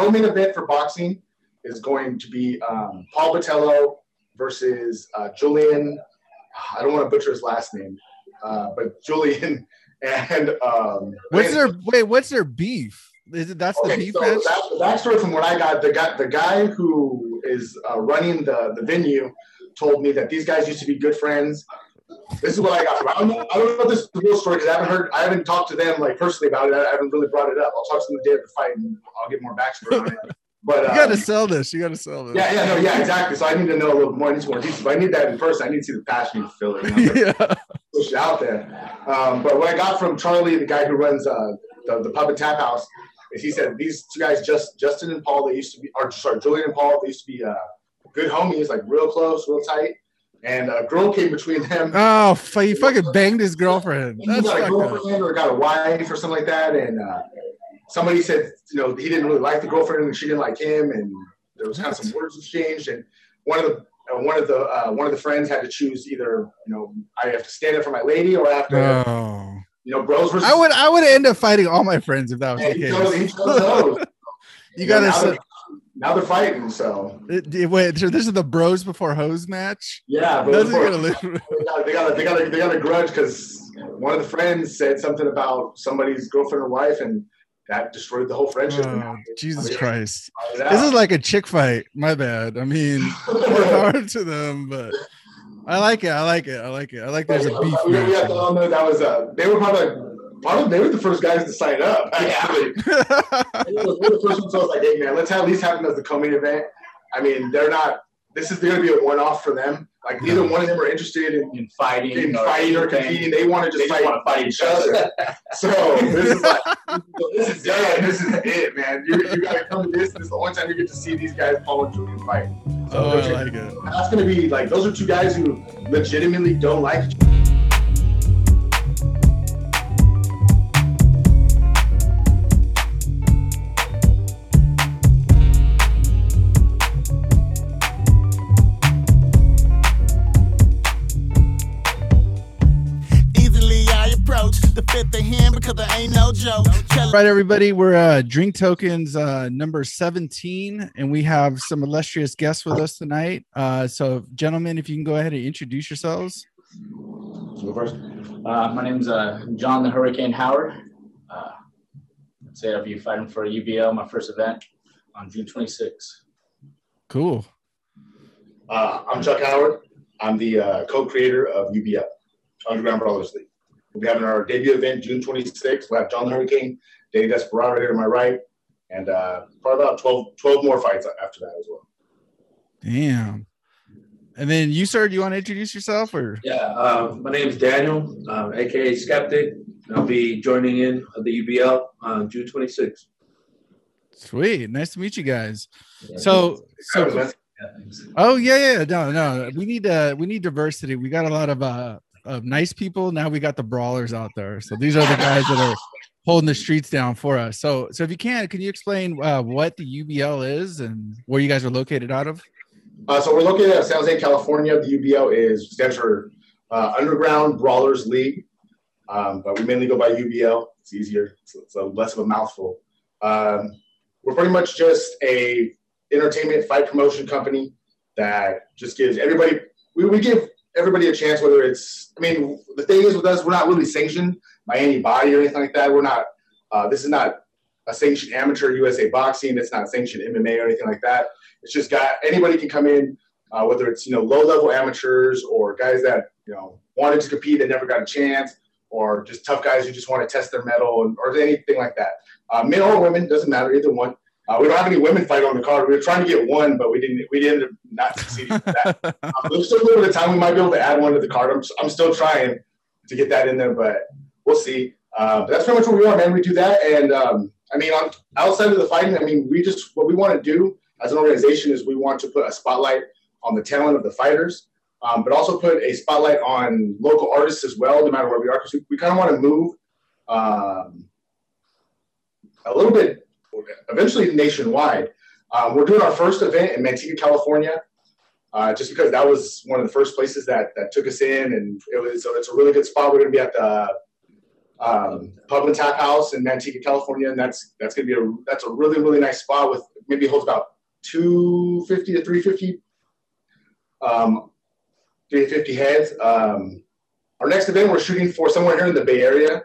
co-main event for boxing is going to be um, Paul Botelho versus uh, Julian. I don't want to butcher his last name, uh, but Julian and um, what's their wait? What's their beef? Is it that's okay, the beef so match? That, the backstory from what I got, the guy the guy who is uh, running the the venue told me that these guys used to be good friends. This is what I got from. I don't know. I don't know if this is the real story because I haven't heard. I haven't talked to them like personally about it. I haven't really brought it up. I'll talk to them the day of the fight and I'll get more backstory on it. But you got to um, sell this. You got to sell this. Yeah, yeah, no, yeah, exactly. So I need to know a little more. I need more details. But I need that in person. I need to see the passion it. You know? yeah. Push it out there. Um, but what I got from Charlie, the guy who runs uh, the, the pub and tap house, is he said these two guys, just Justin and Paul, they used to be, or sorry, Julian and Paul, they used to be uh, good homies, like real close, real tight. And a girl came between them. Oh, he fucking banged his girlfriend. That's he got a girlfriend or got a wife or something like that. And uh, somebody said, you know, he didn't really like the girlfriend and she didn't like him, and there was kind of some words exchanged. And one of the uh, one of the uh, one of the friends had to choose either, you know, I have to stand up for my lady or I have to, oh. you know, bros. Versus- I would I would end up fighting all my friends if that was the case. Chose, chose you, gotta. Now, they're, fighting. So it, it, wait, so this is the bros before hose match. Yeah, before, they got they got a, they got a, they got a grudge because one of the friends said something about somebody's girlfriend or wife and that destroyed the whole friendship. Oh, Jesus I mean, Christ. This is like a chick fight. My bad. I mean, hard to them, but I like it. I like it. I like it. I like there's a beef. We, we have to all know that was uh they were probably probably they were the first guys to sign up. Actually, yeah. they were the first ones. I was like, hey man, let's have, at least have them as the coming event. I mean, they're not. This is going to be a one-off for them. Like neither one of them are interested in, in fighting, in or fighting or competing. They want to just fight, want to fight each other. so this is like this is done. This is it, man. You, you got to come to this. This is the only time you get to see these guys, Paul and Julian, fight. So oh, I like it. That's going to be like those are two guys who legitimately don't like. fit the hand because there ain't no joke. Right, everybody, we're uh, Drink Tokens uh, number 17, and we have some illustrious guests with us tonight. Uh, so, gentlemen, if you can go ahead and introduce yourselves. Go first. Uh, my name's uh, Jon the Hurricane Howard. Uh, say I'll be fighting for UBL, my first event on June 26th. Cool. Uh, I'm Chuck Howard. I'm the uh, co-creator of UBL, Underground Brawlers League. We'll be having our debut event June 26th. We'll have Jon the Hurricane, Danny Desperado right here to my right, and uh, probably about 12, 12 more fights after that as well. Damn. And then you, sir, do you want to introduce yourself or? Yeah, uh, my name is Daniel, um, aka Skeptik. I'll be joining in the UBL on June 26th. Sweet, nice to meet you guys. Yeah, so, so, oh yeah, yeah, no, no, we need uh, we need diversity. We got a lot of uh of nice people. Now we got the brawlers out there. So these are the guys that are holding the streets down for us. So, so if you can, can you explain uh, what the UBL is and where you guys are located out of? Uh, so we're located at San Jose, California. The UBL is stands for uh, Underground Brawlers League, um, but we mainly go by UBL. It's easier. It's, it's a less of a mouthful. Um, we're pretty much just a entertainment fight promotion company that just gives everybody. We, we give everybody a chance, whether it's, I mean, the thing is with us, we're not really sanctioned by any body or anything like that. We're not, uh, this is not a sanctioned amateur USA boxing. It's not sanctioned MMA or anything like that. It's just got, anybody can come in, uh, whether it's, you know, low level amateurs or guys that, you know, wanted to compete and never got a chance or just tough guys who just want to test their mettle or anything like that. Uh, men or women, doesn't matter, either one. Uh, we don't have any women fight on the card. We were trying to get one, but we didn't. We didn't not succeeding with that. um, there's still a little bit of time. We might be able to add one to the card. I'm, I'm still trying to get that in there, but we'll see. Uh, but that's pretty much what we want, man. We do that, and um, I mean, on, outside of the fighting, I mean, we just what we want to do as an organization is we want to put a spotlight on the talent of the fighters, um, but also put a spotlight on local artists as well, no matter where we are, because we, we kind of want to move um, a little bit eventually nationwide. Um, we're doing our first event in Manteca, California, uh, just because that was one of the first places that that took us in, and it was so it's a really good spot. We're going to be at the um, Pub and Tap House in Manteca, California, and that's that's going to be a that's a really really nice spot with maybe holds about 250 to 350 um, 350 heads. Um, our next event, we're shooting for somewhere here in the Bay Area.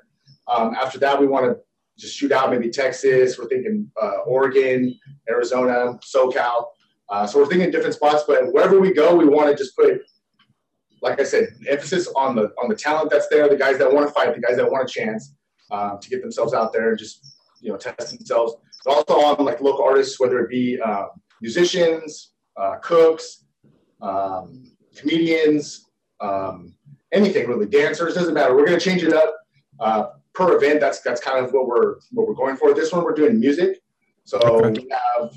Um, after that, we want to just shoot out maybe Texas. We're thinking uh, Oregon, Arizona, SoCal. Uh, so we're thinking different spots, but wherever we go, we want to just put, like I said, emphasis on the on the talent that's there, the guys that want to fight, the guys that want a chance uh, to get themselves out there and just you know test themselves. But also on like local artists, whether it be uh, musicians, uh, cooks, um, comedians, um, anything really, dancers doesn't matter. We're to change it up uh, per event. That's that's kind of what we're what we're going for. This one we're doing music. So okay. we have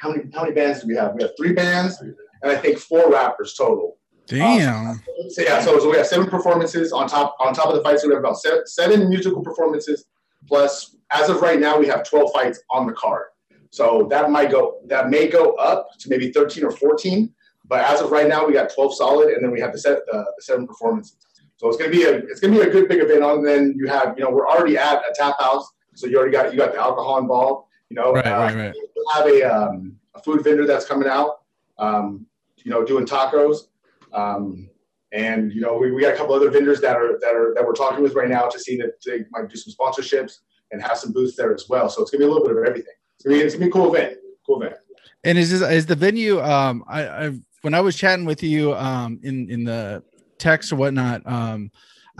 how many how many bands do we have? We have three bands and I think four rappers total. Damn. Um, so yeah, so, so, we have seven performances on top on top of the fights. So we have about seven, seven musical performances plus. As of right now, we have twelve fights on the card. So that might go that may go up to maybe thirteen or fourteen. But as of right now, we got twelve solid, and then we have the set the, the seven performances. So it's gonna be a it's gonna be a good big event. And then you have you know we're already at a tap house, so you already got you got the alcohol involved. You know, right, uh, right, right. have a um, a food vendor that's coming out, um, you know, doing tacos. Um, and you know, we, we got a couple other vendors that are that are that we're talking with right now to see that they might do some sponsorships and have some booths there as well. So it's gonna be a little bit of everything. It's gonna be, it's gonna be a cool event. Cool event. And is this, is the venue? Um, I, I when I was chatting with you um in in the text or whatnot, um,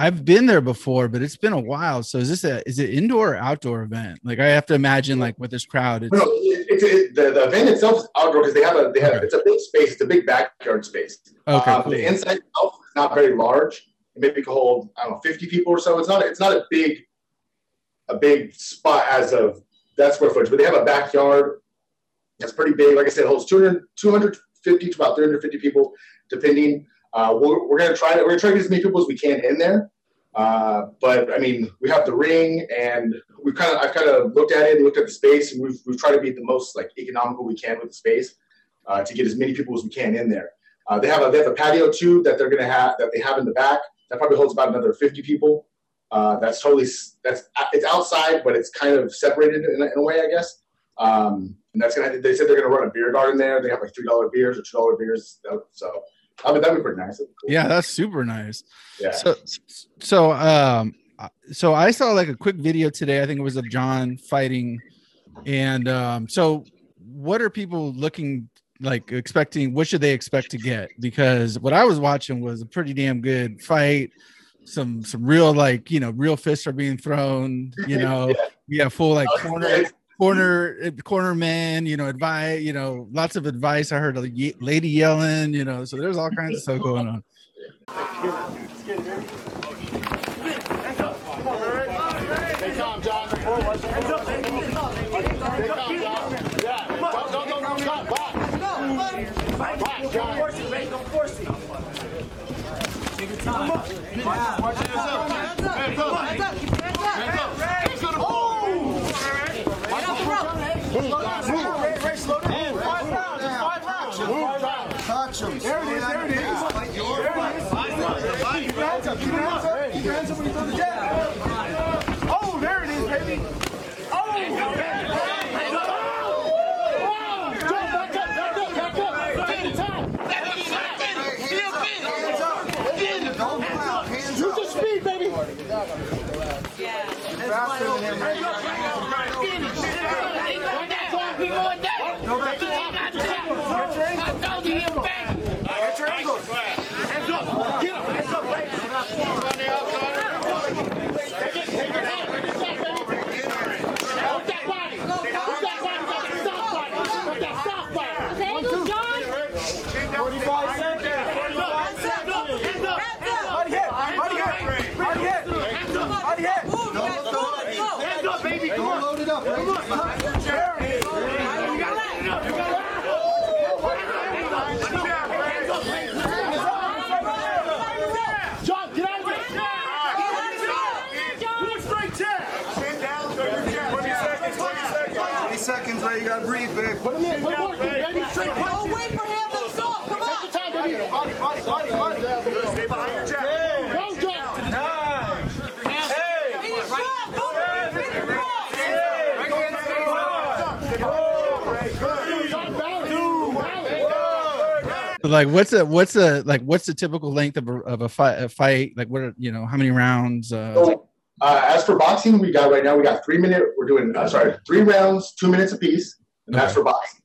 I've been there before, but it's been a while. So is this a is it indoor or outdoor event? Like I have to imagine like with this crowd. It's, no, it's, it, the, the event itself is outdoor because they have a they have okay. it's a big space. It's a big backyard space. Okay. Um, cool. The inside itself is not very large. It maybe can hold I don't know 50 people or so. It's not it's not a big a big spot as of that square footage, but they have a backyard that's pretty big. Like I said, it holds 200, 250 to about 350 people, depending. Uh, we're, we're going to try to we're to get as many people as we can in there. Uh, but I mean, we have the ring, and we've kind of I've kind of looked at it and looked at the space, and we've we've tried to be the most like economical we can with the space uh, to get as many people as we can in there. Uh, they have a they have a patio too that they're to have that they have in the back that probably holds about another 50 people. Uh, that's totally that's it's outside, but it's kind of separated in a, in a way, I guess. Um, and that's gonna. They said they're gonna run a beer garden there. They have like three dollar beers or two dollar beers. So I mean, that'd be pretty nice. Cool. Yeah, that's super nice. Yeah. So, so, um, so I saw like a quick video today. I think it was of Jon fighting, and um, so what are people looking like expecting? What should they expect to get? Because what I was watching was a pretty damn good fight. Some some real like you know real fists are being thrown. You know, yeah, yeah full like corner corner eh, corner man, you know, advice, you know, lots of advice. I heard a lady yelling, you know, so there's all kinds of stuff going on. Hands up. Hands up. Hands up. Move, move. Ray, Ray, slow down. Move. Five rounds. Five rounds. Move. Touch him. There it is. There it is. There it is. Keep your hands up. Keep your hands up. Keep your hands up when you throw the jab. Oh, there it is, baby. Oh. Use the speed, baby. Yeah. Faster than seconds, Ray. You gotta breathe, babe. Put him in. Put him in, baby. Straight. Don't wait for him like what's a what's a like what's the typical length of a, of a fight a fight like what are, you know how many rounds uh So, uh, as for boxing, we got right now we got three minute. We're doing uh, sorry, three rounds, two minutes apiece, and that's for boxing.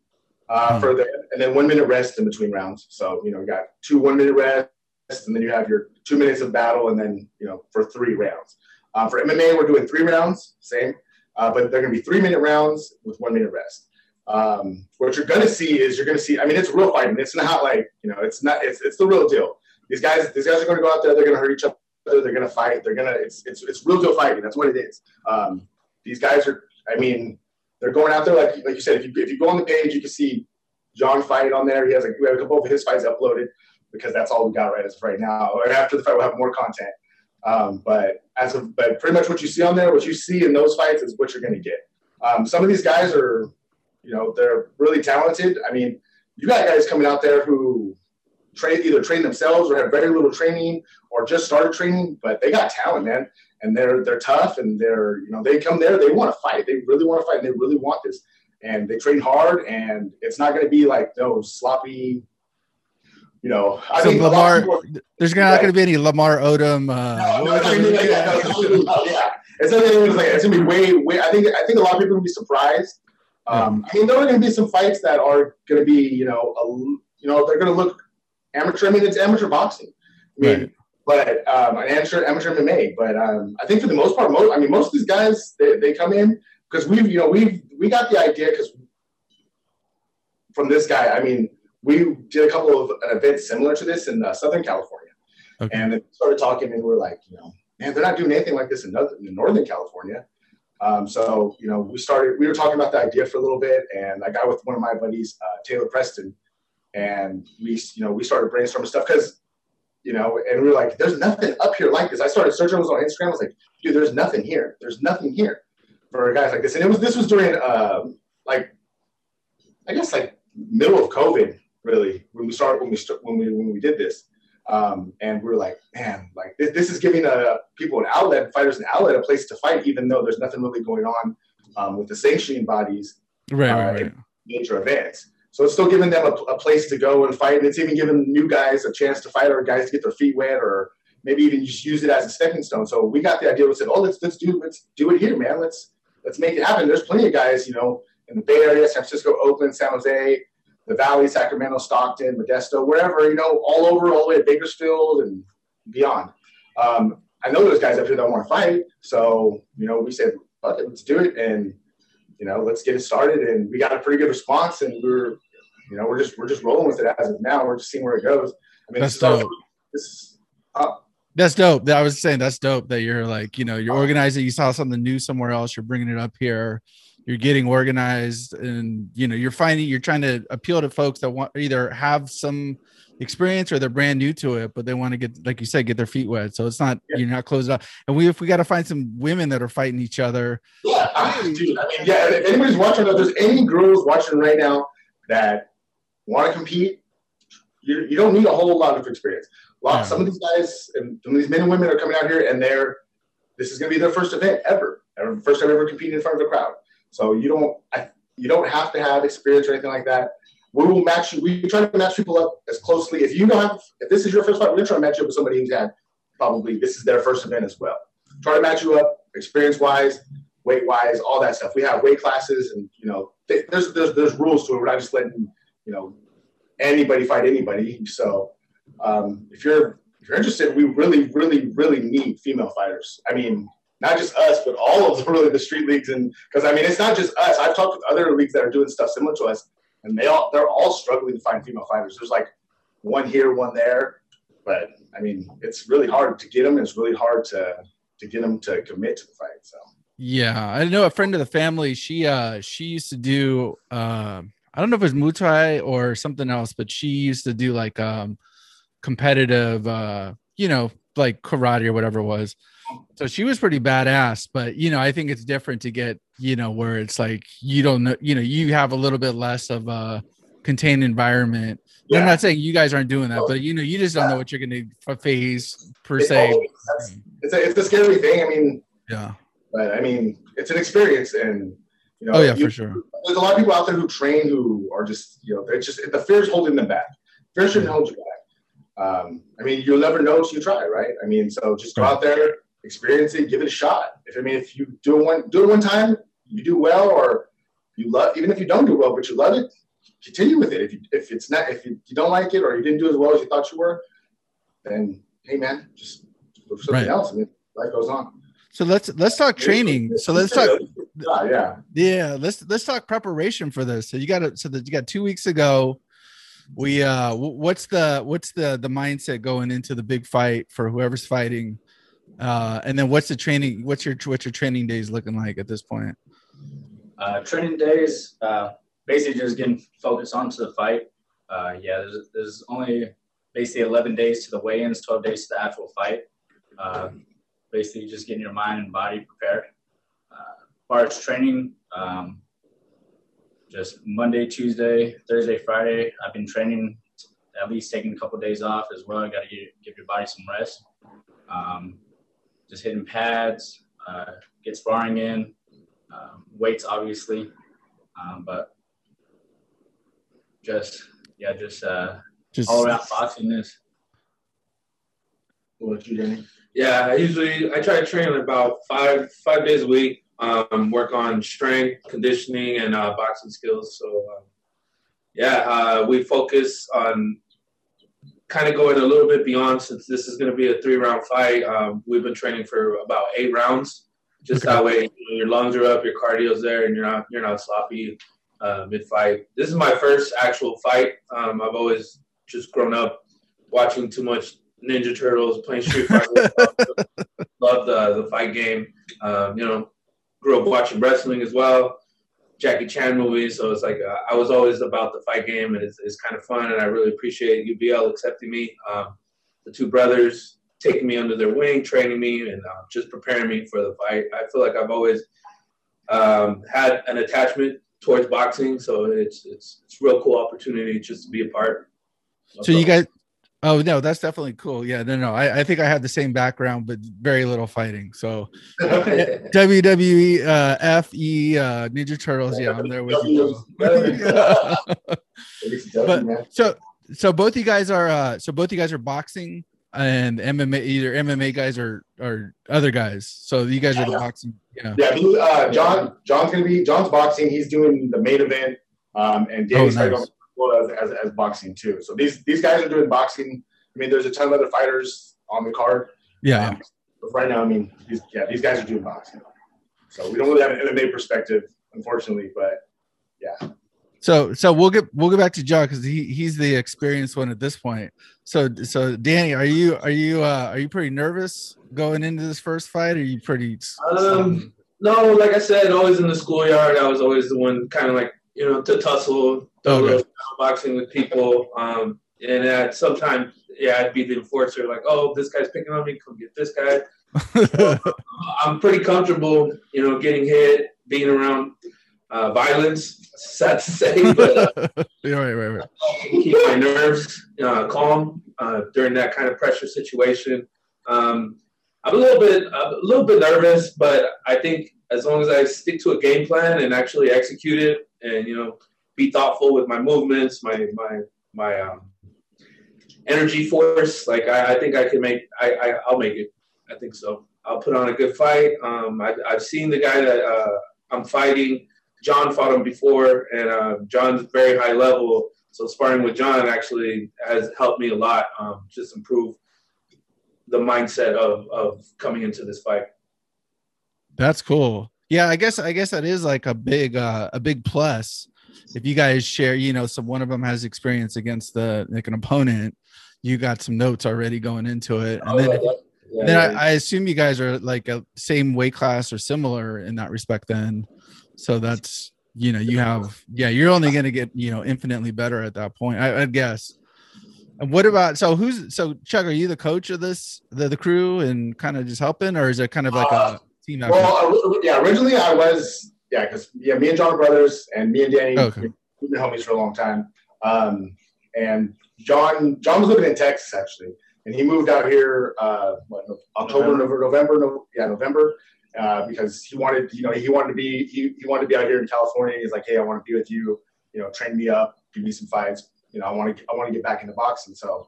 Uh, Hmm. For the and then one minute rest in between rounds. So you know, you got two one minute rest, and then you have your two minutes of battle, and then you know for three rounds. Uh, for MMA, we're doing three rounds, same, uh, but they're gonna be three minute rounds with one minute rest. Um, what you're gonna see is you're gonna see. I mean, it's real fighting. It's not like you know, it's not. It's it's the real deal. These guys, these guys are gonna go out there. They're gonna hurt each other. They're gonna fight. They're gonna. It's it's it's real deal fighting. That's what it is. Um, these guys are. I mean, they're going out there like like you said. If you if you go on the page, you can see Jon fight on there. He has like we have a couple of his fights uploaded because that's all we got right as of right now. And after the fight, we'll have more content. Um, but as of but pretty much what you see on there, what you see in those fights is what you're gonna get. Um, some of these guys are, you know, they're really talented. I mean, you got guys coming out there who train either train themselves or have very little training or just started training, but they got talent, man. And they're they're tough and they're you know they come there they want to fight they really want to fight and they really want this and they train hard and it's not going to be like those sloppy you know I so think a lot of lamar people- there's not going to be any lamar odom uh no, no, no, yeah, yeah. It's gonna be like it's gonna be way, way. I think I think a lot of people will be surprised. Um, I mean, there are gonna be some fights that are gonna be, you know, a, you know, they're gonna look amateur. I mean, it's amateur boxing. I mean, Right. but um, an amateur amateur MMA. But um, I think for the most part, most I mean, most of these guys they, they come in because we've you know we've we got the idea because from this guy. I mean, we did a couple of events similar to this in uh, Southern California. Okay. And then started talking, and we are like, you know, man, they're not doing anything like this in Northern California. Um, so, you know, we started, we were talking about the idea for a little bit, and I got with one of my buddies, uh, Taylor Preston, and we, you know, we started brainstorming stuff because, you know, and we were like, there's nothing up here like this. I started searching, I was on Instagram, I was like, dude, there's nothing here. There's nothing here for guys like this. And it was, this was during, um, like, I guess like middle of COVID, really, when we started, when we, when we, when we did this. Um, and we are like, man, like this, this is giving uh, people an outlet, fighters an outlet, a place to fight, even though there's nothing really going on um, with the sanctioning bodies, right uh, right, right. major events. So it's still giving them a, a place to go and fight, and it's even giving new guys a chance to fight, or guys to get their feet wet, or maybe even just use it as a stepping stone. So we got the idea. We said, oh, let's let's do let's do it here, man. Let's let's make it happen. There's plenty of guys, you know, in the Bay Area, San Francisco, Oakland, San Jose, the Valley, Sacramento, Stockton, Modesto, wherever, you know, all over, all the way to Bakersfield and beyond. Um, I know those guys up here that want to fight. So, you know, we said, fuck it, let's do it. And, you know, let's get it started. And we got a pretty good response and we're, you know, we're just, we're just rolling with it as of now. We're just seeing where it goes. I mean, That's this is our- dope. this is, That's dope. That I was saying that's dope that you're like, you know, you're organizing. You saw something new somewhere else. You're bringing it up here. You're getting organized, and you know, you're finding you're trying to appeal to folks that want either have some experience or they're brand new to it, but they want to get, like you said, get their feet wet. So it's not Yeah. you're not closed up. And we if we got to find some women that are fighting each other. Yeah, I, dude. I mean, yeah. If anybody's watching, if there's any girls watching right now that want to compete, you, you don't need a whole lot of experience. A lot, Yeah. Some of these guys and some of these men and women are coming out here, and they're this is going to be their first event ever, ever first time ever competing in front of a crowd. So you don't, I, you don't have to have experience or anything like that. We will match you. We try to match people up as closely. If you don't have, if this is your first fight, we're to try to match you up with somebody who's had probably this is their first event as well. Try to match you up experience wise, weight wise, all that stuff. We have weight classes, and you know, th- there's there's there's rules to it. We're not just letting you know anybody fight anybody. So um, if you're if you're interested, we really really really need female fighters. I mean, not just us, but all of the really the street leagues, and because I mean, it's not just us. I've talked with other leagues that are doing stuff similar to us, and they all they're all struggling to find female fighters. There's like one here, one there, but I mean, it's really hard to get them. It's really hard to to get them to commit to the fight. So. Yeah, I know a friend of the family. She uh she used to do um I don't know if it was Muay or something else, but she used to do like um competitive uh you know like karate or whatever it was. So she was pretty badass, but you know I think it's different to get you know where it's like you don't know you know you have a little bit less of a contained environment. And I'm not saying you guys aren't doing that, but you know you just don't know what you're going to face per It's se. that's- it's a, it's a scary thing. I mean, Yeah. but I mean, it's an experience, and you know, Oh yeah, you- for sure. there's a lot of people out there who train who are just, you know, they're just the fear's holding them back. fear shouldn't hold you back. Um, I mean, you'll never know until you try, right? I mean, so just go out there, experience it, give it a shot. If I mean, if you do it one do it one time, you do well, or you love even if you don't do well, but you love it, continue with it. If you, if it's not if you, you don't like it or you didn't do as well as you thought you were, then hey man, just look for something right. else. I mean, life goes on. So let's let's talk training. So let's talk. Yeah, yeah. Let's let's talk preparation for this. So you got it. So that you got two weeks ago. We uh, what's the what's the the mindset going into the big fight for whoever's fighting, uh, and then what's the training? What's your what's your training days looking like at this point? Uh, training days, uh, basically just getting focused onto the fight. Uh, yeah, there's, there's only basically 11 days to the weigh-ins, 12 days to the actual fight. Uh, basically, just getting your mind and body prepared. Uh, far as training, um, just Monday, Tuesday, Thursday, Friday, I've been training, at least taking a couple of days off as well. Got to give your body some rest. Um, just hitting pads, uh, get sparring in, um, weights obviously, um, but just yeah, just uh, just all around boxing this. What you doing? Yeah, I usually I try to train about five five days a week. Um, work on strength, conditioning, and uh, boxing skills. So um, yeah, uh, we focus on kind of going a little bit beyond since this is going to be a three round fight. Um, we've been training for about eight rounds. Just okay. that way, you know, your lungs are up, your cardio's there, and you're not you're not sloppy uh, mid fight. This is my first actual fight. Um, I've always just grown up watching too much Ninja Turtles, playing Street Fighter. Love the the fight game. Um, you know, grew up watching wrestling as well, Jackie Chan movies. So it's like uh, I was always about the fight game, and it's, it's kind of fun. And I really appreciate UBL accepting me. Um, the two brothers taking me under their wing, training me, and uh, just preparing me for the fight. I feel like I've always um, had an attachment towards boxing, so it's it's it's real cool opportunity just to be a part. So you guys, oh no, that's definitely cool. Yeah, no, no, I, I think I have the same background, but very little fighting. So WWE, uh, FE, uh, Ninja Turtles. Yeah, I'm there with you. but so so both you guys are uh so both you guys are boxing and MMA, either MMA guys or or other guys. So you guys are the boxing. Yeah, yeah. Uh, Jon, Jon's gonna be Jon's boxing. He's doing the main event, um, and Danny's oh, nice. As, as, as boxing too. So these these guys are doing boxing. I mean, there's a ton of other fighters on the card. Yeah. Um, but right now, I mean, these, yeah, these guys are doing boxing. So we don't really have an MMA perspective, unfortunately, but yeah. So so we'll get we'll get back to Jon because he he's the experienced one at this point. So so Danny, are you are you uh are you pretty nervous going into this first fight? Are you pretty um no, like I said, always in the schoolyard, I was always the one kind of like, you know, to tussle, okay. boxing with people. Um and at sometimes yeah, I'd be the enforcer, like, oh, this guy's picking on me, come get this guy. so, I'm pretty comfortable, you know, getting hit, being around uh, violence. Sad to say, but uh, yeah, right, right, right. keep my nerves uh, calm uh, during that kind of pressure situation. Um, I'm a little bit a little bit nervous, but I think as long as I stick to a game plan and actually execute it, and you know, be thoughtful with my movements, my my my um, energy force, like I, I think I can make. I, I I'll make it. I think so. I'll put on a good fight. Um, I, have seen the guy that uh, I'm fighting. Jon fought him before, and uh, Jon's very high level. So sparring with Jon actually has helped me a lot, um, just improve the mindset of of coming into this fight. That's cool. Yeah, I guess I guess that is like a big uh, a big plus if you guys share. You know, some one of them has experience against the like an opponent. You got some notes already going into it, and then. Oh, yeah, then yeah. I, I, assume you guys are like a same weight class or similar in that respect. Then, so that's you know you have yeah you're only going to get you know infinitely better at that point I, I guess and what about so who's so Chuck? Are you the coach of this the, the crew and kind of just helping, or is it kind of like uh, a team? Effort? Well, yeah, originally I was yeah because yeah me and Jon are brothers and me and Danny okay. we've been homies for a long time. Um, and Jon Jon was living in Texas actually, and he moved out here uh, what, October, November, November, no, yeah November, uh, because he wanted, you know, he wanted to be, he, he wanted to be out here in California. He's like, hey, I want to be with you, you know, train me up, give me some fights. you know, I want to I want to get back into boxing. So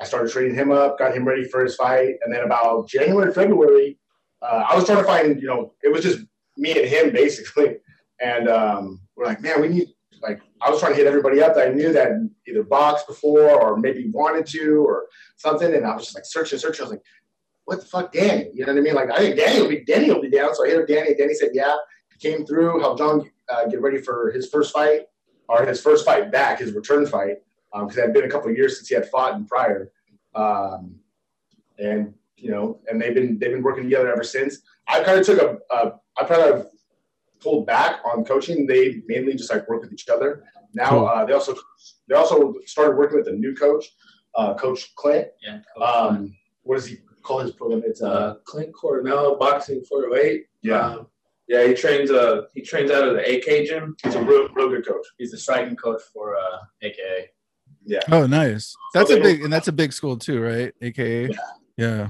I started training him up, got him ready for his fight, and then about January, February, uh, I was trying to find, you know, it was just me and him basically, and um, we're like, man, we need like I was trying to hit everybody up that I knew that either boxed before or maybe wanted to or something, and I was just like searching, searching. I was like, what the fuck, Danny? You know what I mean? Like I think Danny will be Danny will be down. So I hit up Danny. Danny said, yeah. He came through, helped Jon uh, get ready for his first fight or his first fight back, his return fight, because um, it had been a couple years since he had fought in prior. Um, and you know, and they've been they've been working together ever since. I kind of took a, a I kind of pulled back on coaching. They mainly just like work with each other. Now cool. uh, they also they also started working with a new coach, uh, Coach Clint. Yeah. Coach um, what does he call his program? It's uh, uh Clint Coronel Boxing 408. Yeah. Um, yeah, he trains uh he trains out of the AK gym. He's a real real good coach. He's the striking coach for uh AKA. Yeah. Oh, nice. That's so a big and that's a big school too, right? AKA. Yeah. Yeah.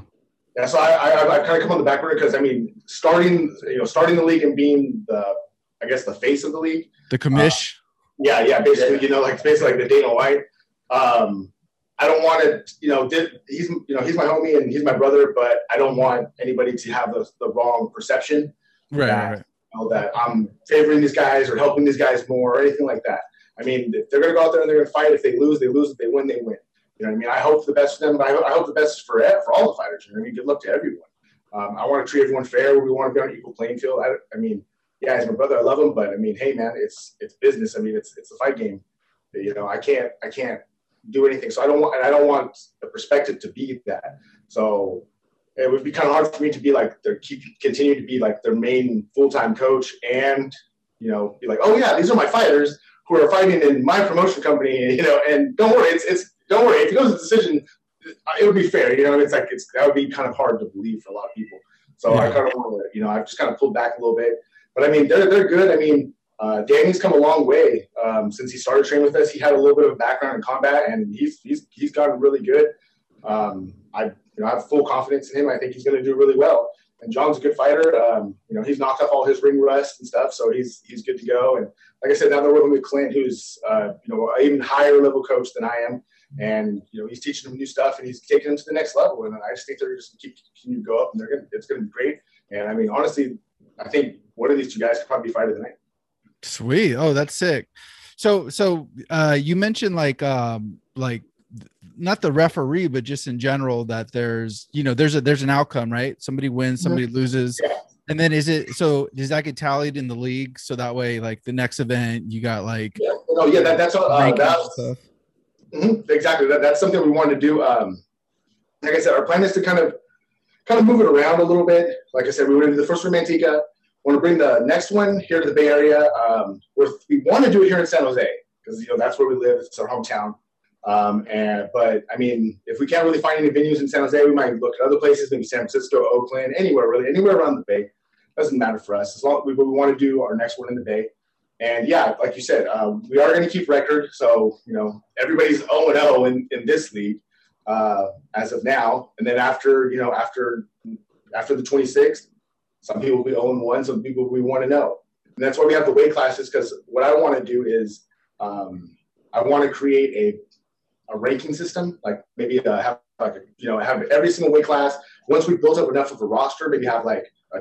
Yeah, so I, I, I kind of come on the back burner because I mean, starting you know starting the league and being the I guess the face of the league, the commish. Uh, yeah, yeah, basically, you know, like basically like the Dana White. Um, I don't want to, you know, did, he's you know he's my homie and he's my brother, but I don't want anybody to have the, the wrong perception right, that, right. You know, that I'm favoring these guys or helping these guys more or anything like that. I mean, they're going to go out there and they're going to fight, if they lose, they lose. If they win, they win. You know what I mean? I hope the best for them, I, I hope the best for for all the fighters. You know, I mean, good luck to everyone. Um, I want to treat everyone fair. We want to be on an equal playing field. I, I, mean, yeah, he's my brother. I love him, but I mean, hey, man, it's it's business. I mean, it's it's a fight game. You know, I can't I can't do anything. So I don't want and I don't want the perspective to be that. So it would be kind of hard for me to be like their keep continue to be like their main full time coach and you know be like, oh yeah, these are my fighters who are fighting in my promotion company. You know, and don't worry, it's it's don't worry if it goes to decision, it would be fair. You know, it's like it's that would be kind of hard to believe for a lot of people. So yeah. I kind of want to, you know, I've just kind of pulled back a little bit. But I mean, they're they're good. I mean, uh, Danny's come a long way um, since he started training with us. He had a little bit of background in combat, and he's he's he's gotten really good. Um, I you know I have full confidence in him. I think he's going to do really well. And Jon's a good fighter. Um, you know, he's knocked off all his ring rust and stuff, so he's he's good to go. And like I said, now they're working with Clint, who's uh, you know an even higher level coach than I am and you know he's teaching them new stuff and he's taking them to the next level. And I just think they're just keep continue to go up, and they're gonna it's gonna be great. And I mean, honestly, I think one of these two guys could probably be fight of the night. Sweet. Oh, that's sick. So so uh you mentioned like um like not the referee but just in general that there's you know there's a there's an outcome right somebody wins mm-hmm. somebody loses yeah. and then is it so does that get tallied in the league so that way like the next event you got like yeah no yeah that, that's all uh, that's, Mm-hmm, exactly. That, that's something we wanted to do. Um, like I said, our plan is to kind of kind of move it around a little bit. Like I said, we going to do the first in Manteca. Want to bring the next one here to the Bay Area. Um, we want to do it here in San Jose because you know that's where we live. It's our hometown. Um, and but I mean, if we can't really find any venues in San Jose, we might look at other places, maybe San Francisco, Oakland, anywhere really, anywhere around the Bay. Doesn't matter for us as long as we, we want to do our next one in the Bay. And yeah, like you said, um, we are going to keep record. So, you know, everybody's 0 0 in, in this league uh, as of now. And then after, you know, after after the 26th, some people will be 0 1, some people we want to know. And that's why we have the weight classes because what I want to do is um, I want to create a, a ranking system, like maybe uh, have like, you know, have every single weight class. Once we've built up enough of a roster, maybe have like, a,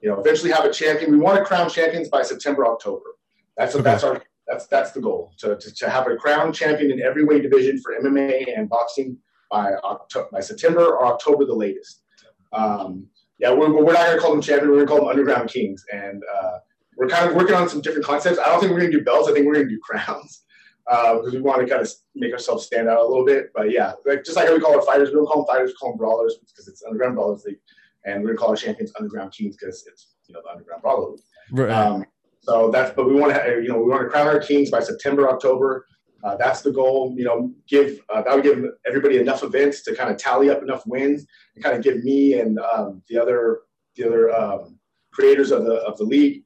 you know, eventually have a champion. We want to crown champions by September, October. That's okay. that's our that's that's the goal to, to, to have a crown champion in every weight division for MMA and boxing by October, by September or October the latest. Um, yeah, we're, we're not going to call them champion. We're going to call them underground kings, and uh, we're kind of working on some different concepts. I don't think we're going to do belts. I think we're going to do crowns because uh, we want to kind of make ourselves stand out a little bit. But yeah, like, just like how we call our fighters, we don't call them fighters, we call them brawlers because it's underground brawlers league, and we're going to call our champions underground kings because it's you know the underground brawler league. Right. Um, so that's, but we want to, you know, we want to crown our kings by September, October. Uh, that's the goal. You know, give uh, that would give everybody enough events to kind of tally up enough wins and kind of give me and um, the other the other um, creators of the of the league,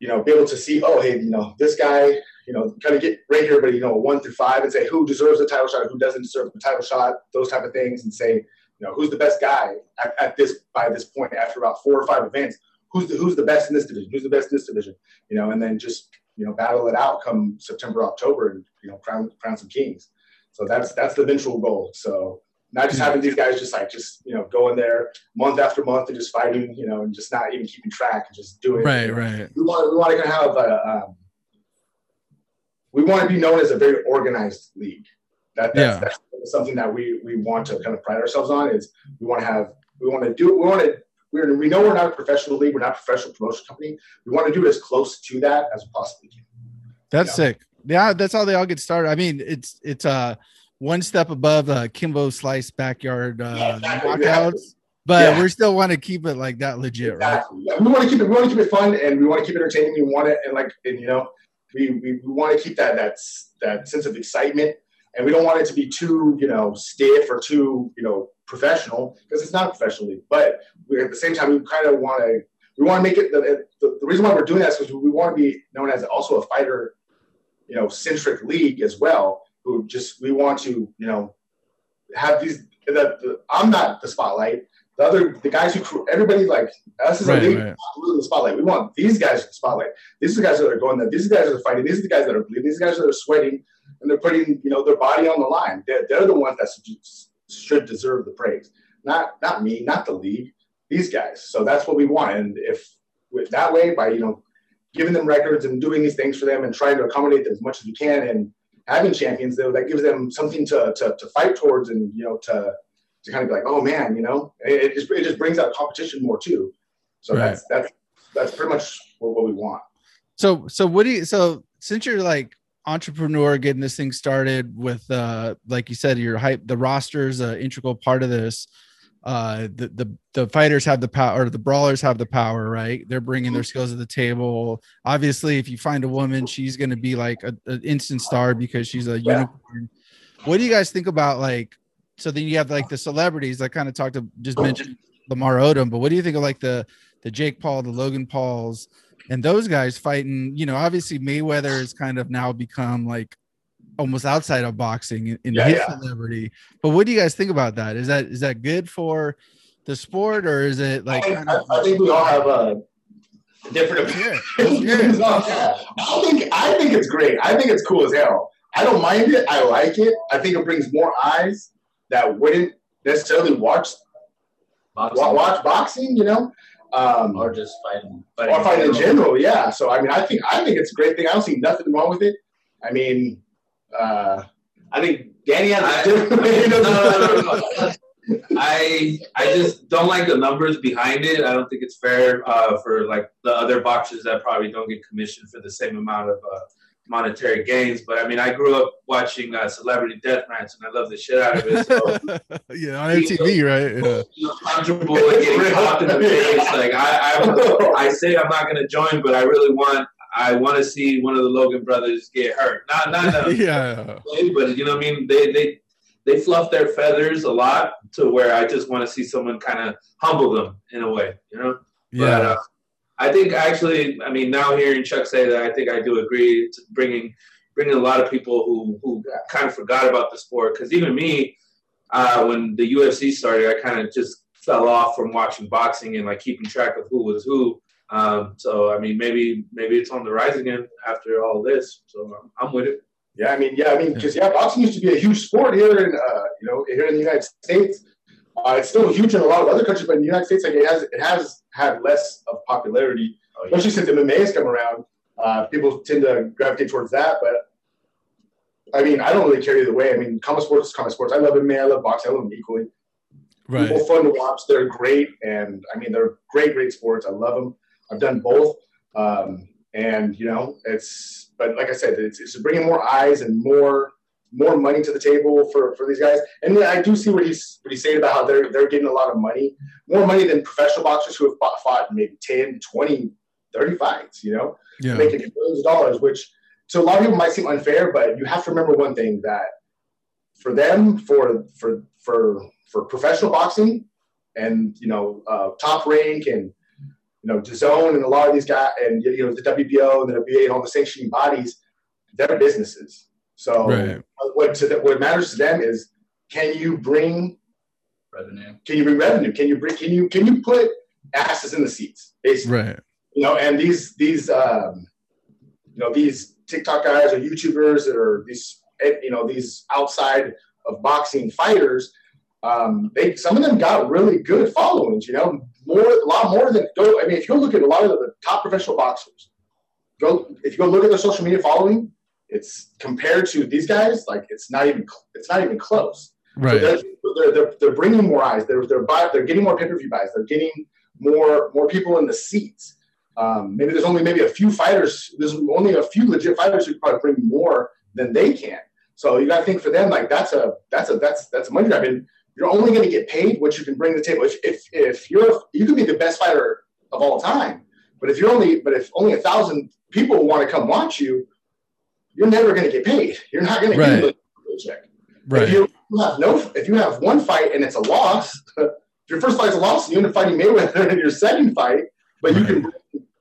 you know, be able to see, oh, hey, you know, this guy, you know, kind of get right here, but you know, one through five, and say who deserves a title shot, who doesn't deserve the title shot, those type of things, and say, you know, who's the best guy at, at this by this point after about four or five events who's the who's the best in this division? Who's the best in this division? You know, and then just you know battle it out come September October and you know crown crown some kings. So that's that's the eventual goal. So not just having these guys just like just you know going there month after month and just fighting, you know, and just not even keeping track and just doing. Right, right. We want we want to have a. Um, we want to be known as a very organized league. That, that's, Yeah. that's something that we we want to kind of pride ourselves on. Is we want to have we want to do we want to we're, we know we're not a professional league. We're not a professional promotion company. We want to do it as close to that as we possibly can. That's sick. Yeah, that's how they all get started. I mean, it's it's uh one step above uh Kimbo Slice backyard uh Yeah, exactly, knockouts, but Yeah. we still want to keep it like that legit, right? Yeah, we want to keep it. We want to keep it fun, and we want to keep it entertaining. We want it, and like, and you know, we, we, we want to keep that that's that sense of excitement, and we don't want it to be too you know stiff or too you know professional because it's not a professional league. But we at the same time we kind of want to we want to make it the, the, the reason why we're doing that is because we want to be known as also a fighter you know centric league as well. Who just we want to you know have these. The, the, I'm not the spotlight. The other the guys who everybody like us is Right, a league right. the spotlight. We want these guys in the spotlight. These are the guys that are going there. These are the guys that are fighting. These are the guys that are bleeding. These are the guys that are sweating and they're putting you know their body on the line. They're, they're the ones that should, deserve the praise. Not not me, not the league. These guys. So that's what we want. And if with that way by you know giving them records and doing these things for them and trying to accommodate them as much as we can and having champions though that gives them something to, to, to fight towards and you know to to kind of be like oh man you know it, it just it just brings out competition more too so Right. that's that's that's pretty much what, what we want So so what do you so since you're like entrepreneur getting this thing started with uh like you said your hype the roster is an integral part of this. Uh the, the the fighters have the power or the brawlers have the power right? They're bringing their skills to the table. Obviously if you find a woman she's going to be like a- an instant star because she's a Yeah. unicorn. What do you guys think about like so then you have like the celebrities i kind of talked to just mentioned lamar odom but what do you think of like the the jake paul the logan pauls and those guys fighting you know obviously mayweather has kind of now become like almost outside of boxing in, in Yeah, his yeah. celebrity but what do you guys think about that is that is that good for the sport or is it like I, kind I, of I think we all have a different opinion Yeah, Yeah. I think I think it's great. I think it's cool as hell. I don't mind it. I like it. I think it brings more eyes that wouldn't necessarily watch Boxing watch boxing. You know, um, or just fighting. or fight in general. Yeah. So I mean, I think I think it's a great thing. I don't see nothing wrong with it. I mean, uh, I think Danny has I- a different. I- no, no, no, no. I I just don't like the numbers behind it. I don't think it's fair uh, for like the other boxers that probably don't get commissioned for the same amount of uh, monetary gains. But I mean, I grew up watching uh, Celebrity Deathmatch, and I love the shit out of it. So yeah on mtv right yeah. you know, comfortable and getting popped in the face. Like I, I, I say I'm not gonna join, but I really want. I want to see one of the Logan brothers get hurt. Not, not, a- yeah but you know what I mean. They they they fluff their feathers a lot to where I just want to see someone kind of humble them in a way, you know. But yeah uh, I think actually, I mean, now hearing Chuck say that, I think I do agree to bringing bringing a lot of people who who kind of forgot about the sport. Because even me, uh, when the UFC started, I kind of just fell off from watching boxing and like keeping track of who was who. Um, so I mean, maybe maybe it's on the rise again after all this. So I'm, I'm with it. Yeah, I mean, yeah, I mean, because yeah, boxing used to be a huge sport here in, uh, you know, here in the United States. Uh, it's still huge in a lot of other countries, but in the United States, like it has, it has had less of popularity, Oh, yeah. especially since MMA has come around. Uh, people tend to gravitate towards that, but I mean, I don't really care either way. I mean, combat sports is common sports. I love MMA, I love boxing, I love them equally. right People fun to watch. They're great, and I mean, they're great, great sports. I love them. I've done both, um, and you know, it's. But like I said, it's, it's bringing more eyes and more more money to the table for, for these guys. And I do see what he's what he's saying about how they're they're getting a lot of money, more money than professional boxers who have fought, fought maybe 10, 20, 30 fights. You know, yeah making billions of dollars, which to a lot of people might seem unfair, but you have to remember one thing that for them, for for for for professional boxing, and you know, uh, top rank and you know, DAZN and a lot of these guys, and you know, the WBO and the WBA and all the sanctioning bodies, they're businesses. So Right. what to the, what matters to them is can you bring revenue. can you bring revenue? Can you bring can you can you put asses in the seats? Basically right you know, and these these um, you know these TikTok guys or YouTubers that are these eh, you know these outside of boxing fighters. Um, they some of them got really good followings. You know, more a lot more than go. I mean, if you go look at a lot of the top professional boxers, go if you go look at their social media following, it's compared to these guys, like it's not even it's not even close. Right. So they're, they're, they're, bringing more eyes. They're they're buy, they're getting more pay per view buys. They're getting more more people in the seats. Um, maybe there's only maybe a few fighters. There's only a few legit fighters who can probably bring more than they can. So you got to think for them like that's a that's a that's that's a money grab. And you're only going to get paid what you can bring to the table. If, if if you're you could be the best fighter of all time, but if you're only but if only a thousand people want to come watch you, you're never going to get paid. You're not going Right. to get a paycheck. Right. If you have no, if you have one fight and it's a loss, if your first fight's a loss, and you end up fighting Mayweather in your second fight, but you can bring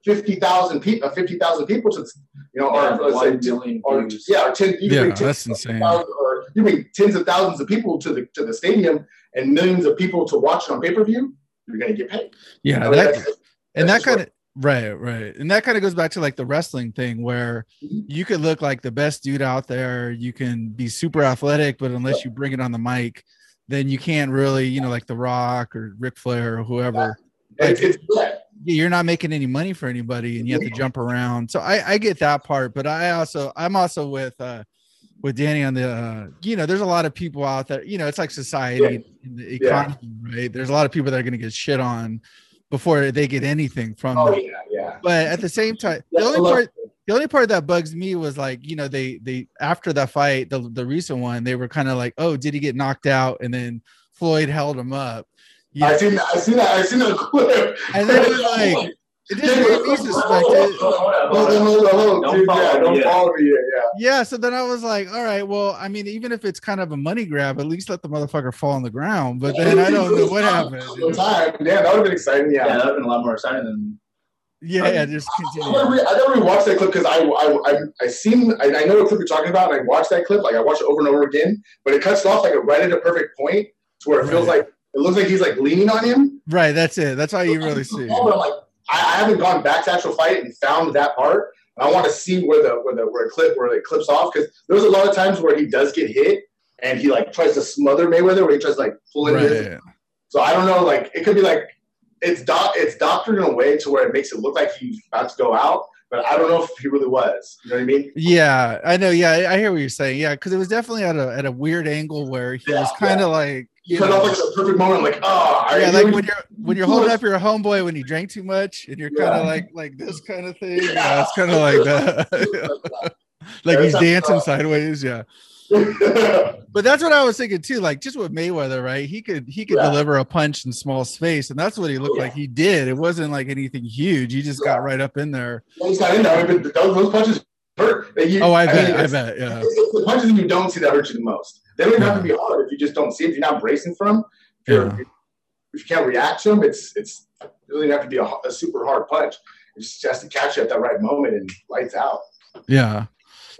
fifty thousand people, uh, fifty thousand people to, you know, Yeah, or let's say, one million or views. yeah, or ten, you can Yeah, bring 10 that's insane. thousand- or you bring tens of thousands of people to the to the stadium and millions of people to watch it on pay per view. You're going to get paid. Yeah, I mean, that that's- and that's that kind of right right. And that kind of goes back to like the wrestling thing where Mhm. you could look like the best dude out there. You can be super athletic but unless you bring it on the mic then you can't really you know like the rock or Ric flair or whoever. Yeah, yeah, you're not making any money for anybody and you have to jump around. So i i get that part but i also i'm also with uh with danny on the uh you know there's a lot of people out there you know it's like society and the Yeah. economy right? There's a lot of people that are going to get shit on before they get anything from oh the yeah, yeah. but at the same time the only part the only part that bugs me was like you know they they after the fight the, the recent one they were kind of like oh did he get knocked out and then floyd held him up Yeah. I seen that. I seen that. I seen that clip. and then it was like it just made me suspect it Hold on, hold on, hold on, Don't dude. follow Yeah, me don't yet. follow me yet. Yeah. yeah so then i was like all right well i mean even if it's kind of a money grab at least let the motherfucker fall on the ground but then i don't know what happened Time. Yeah, that would have been exciting. Yeah, Yeah. that would have been a lot more exciting than yeah, yeah just I continue never, re- I never rewatched that clip because I, I, I, I seen, I, I know what clip you're talking about, and I watched that clip, like I watched it over and over again, but it cuts off like right at a perfect point to where it feels like it looks like he's like leaning on him. right that's it that's all you really see oh, But I'm like, I, I haven't gone back to actual fight and found that part. And I want to see where the where the where it clip where it clips off because there's a lot of times where he does get hit and he like tries to smother Mayweather, where he tries to like pull in his right So I don't know, like it could be like it's doc it's doctored in a way to where it makes it look like he's about to go out, but I don't know if he really was. You know what I mean? Yeah, I know. Yeah, I hear what you're saying. Yeah, because it was definitely at a at a weird angle where he Yeah, was kind of like, He you cut know, off like the perfect moment. Like, oh, yeah, like when you're when you're holding up your homeboy when you drank too much, and you're kind of like like this kind of thing. Yeah, it's kind of like that. like he's dancing sideways. Yeah, but that's what I was thinking too. Like just with Mayweather, right? He could he could Yeah. deliver a punch in small space, and that's what he looked Yeah. like he did. It wasn't like anything huge. He just got right up in there. He's got in there. I mean, but those, those punches hurt. You- Oh, I bet. mean, I bet. Yeah. It's, it's the punches you don't see that hurt you the most. They don't even have to be hard if you just don't see it. If you're not bracing from, if, you're, Yeah. if you can't react to them, it's it's it doesn't have to be a, a super hard punch. It just has to catch you at that right moment and lights out. Yeah.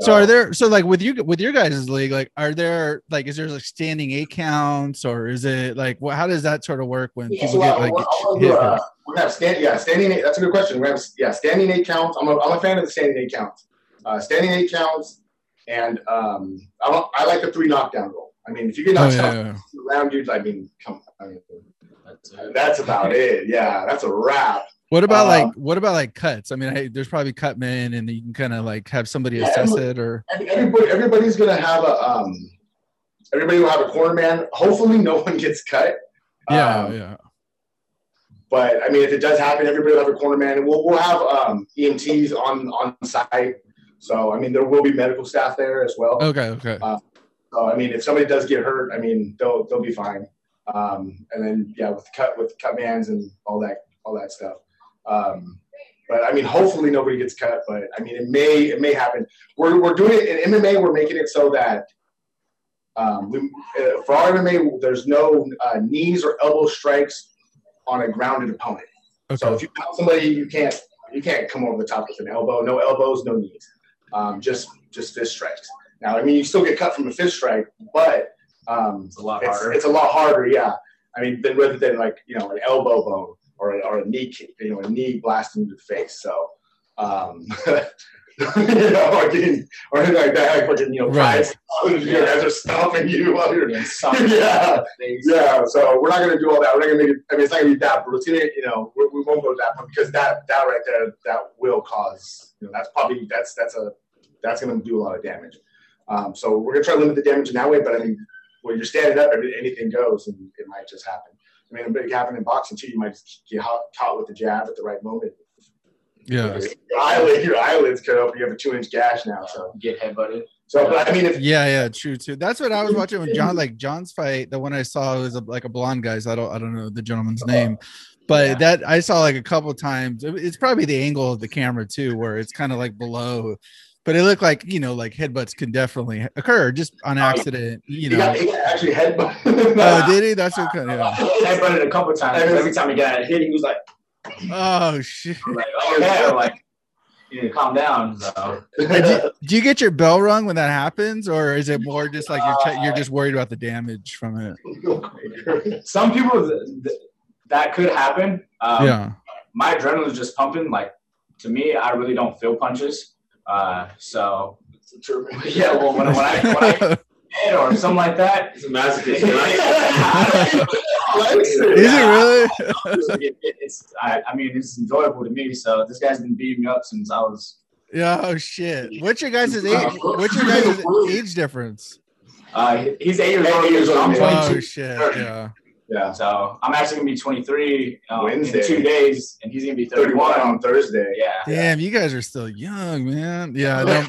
So are there so like with you with your guys' league, like are there like is there like standing eight counts or is it like what how does that sort of work when Yeah, people so, get like I'll hit? uh, gonna have stand, yeah, standing eight. That's a good question. We have yeah, standing eight counts. I'm a, I'm a fan of the standing eight counts. Uh, standing eight counts, and um, I, don't- I like a three knockdown rule. I mean, if you get Oh, knocked yeah, out yeah. around, dude, I mean, come, I mean, that's that's about it. Yeah, that's a wrap. What about uh, like what about like cuts? I mean, hey, there's probably cut men and you can kind of like have somebody Yeah, assess look- it or Everybody, everybody's gonna have a um, everybody will have a corner man. Hopefully, no one gets cut. yeah, Um, yeah. But I mean, if it does happen, everybody will have a corner man, and we'll we'll have um, EMTs on on site. So I mean, there will be medical staff there as well. Okay, okay. So I mean, if somebody does get hurt, I mean, they'll they'll be fine. Um, and then yeah, with cut with cut mans and all that all that stuff. Um, but I mean, hopefully nobody gets cut. But I mean, it may it may happen. We're we're doing it in MMA. We're making it so that um, we, uh, for our MMA, there's no uh, knees or elbow strikes on a grounded opponent. Okay. So if you got somebody, you can't you can't come over the top with an elbow. No elbows, no knees. Um, just just fist strikes. Now, I mean, you still get cut from a fist strike, but um, It's a lot it's, harder. it's a lot harder. Yeah, I mean, than rather than like you know an elbow bone or a, or a knee kick, you know, a knee blast into the face. So, um, you know, like getting, or anything like that, like fucking, you know, Right. right. you guys are stomping you while you're, Yeah, yeah, yeah. So we're not gonna do all that. We're not gonna make it. I mean, it's not gonna be that brutal. You know, we, we won't go to that one because that that right there, that will cause, you know, that's probably that's that's a that's gonna do a lot of damage. Um, so we're gonna try to limit the damage in that way. But I mean, when you're standing up, every, anything goes, and it might just happen. I mean, it can happen in boxing too. You might get caught, caught with the jab at the right moment. Yeah. Your eyelid, your eyelids cut open. You have a two-inch gash now. So, Get headbutted. so but I mean, if Yeah, yeah, true too. That's what I was watching with Jon. Like Jon's fight, the one I saw was a, like a blonde guy. So I don't, I don't know the gentleman's name, but Yeah. that I saw like a couple times. It's probably the angle of the camera too, where it's kind of like below. But it looked like you know, like headbutts can definitely occur just on accident. You he got, know. he got actually headbutt. Oh, did he? That's what. Kind of, yeah. Headbutted a couple times. Every time he got hit, he was like, Oh shit! like oh yeah, like you need to calm down. So do, do you get your bell rung when that happens, or is it more just like you're you're just worried about the damage from it? some people th- th- that could happen. Um, yeah. my adrenaline is just pumping. Like to me, I really don't feel punches. Uh, so yeah, well, when, when I when I or something like that, He's a masochist. Is it really? it, it, it's I, I mean it's enjoyable to me. So this guy's been beating me up since I was Yeah. Oh shit. What's your guys' age? What's your guys' age difference? uh, he's eight years Eight old. years so I'm old, 22. Oh shit. Yeah. Yeah. So I'm actually gonna be 23 um, Wednesday. in two days, and he's gonna be 31 31. on Thursday. Yeah. Damn, you guys are still young, man. Yeah. I know.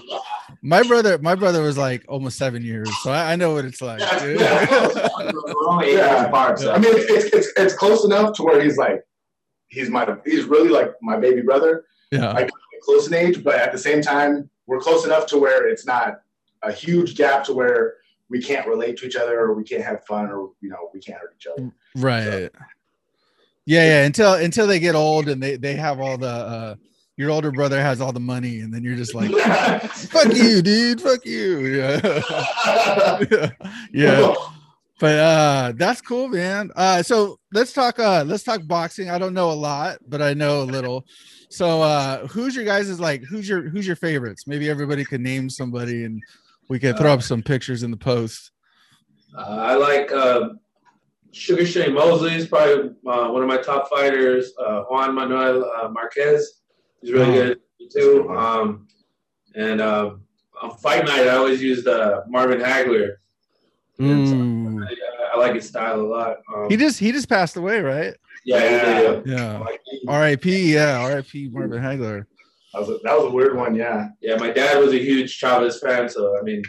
My brother, my brother was like almost seven years, so I, I know what it's like. dude. We're only eight years Yeah. apart. So. I mean, it's, it's, it's, it's close enough to where he's like, he's my, he's really like my baby brother, yeah. like close in age, but at the same time, we're close enough to where it's not a huge gap to where we can't relate to each other or we can't have fun or, you know, we can't hurt each other. Right. Yeah, yeah. Until until they get old and they they have all the uh your older brother has all the money and then you're just like fuck you, dude. Fuck you. Yeah. yeah. But uh that's cool, man. Uh so let's talk uh let's talk boxing. I don't know a lot, but I know a little. So uh who's your guys is like who's your who's your favorites? Maybe everybody could name somebody and we can throw up some pictures in the post. Uh, I like uh, Sugar Shane Mosley is probably uh, one of my top fighters. Uh, Juan Manuel uh, Marquez is really Oh. good too. Um, and uh, on fight night, I always used uh, Marvin Hagler. Ooh. I, I like his style a lot. Um, He just he just passed away, right? yeah, did. Yeah. Like, R.I.P. Yeah, R.I.P. Marvin Hagler. That was, a, that was a weird one. Yeah. yeah, my dad was a huge Chavez fan, so I mean,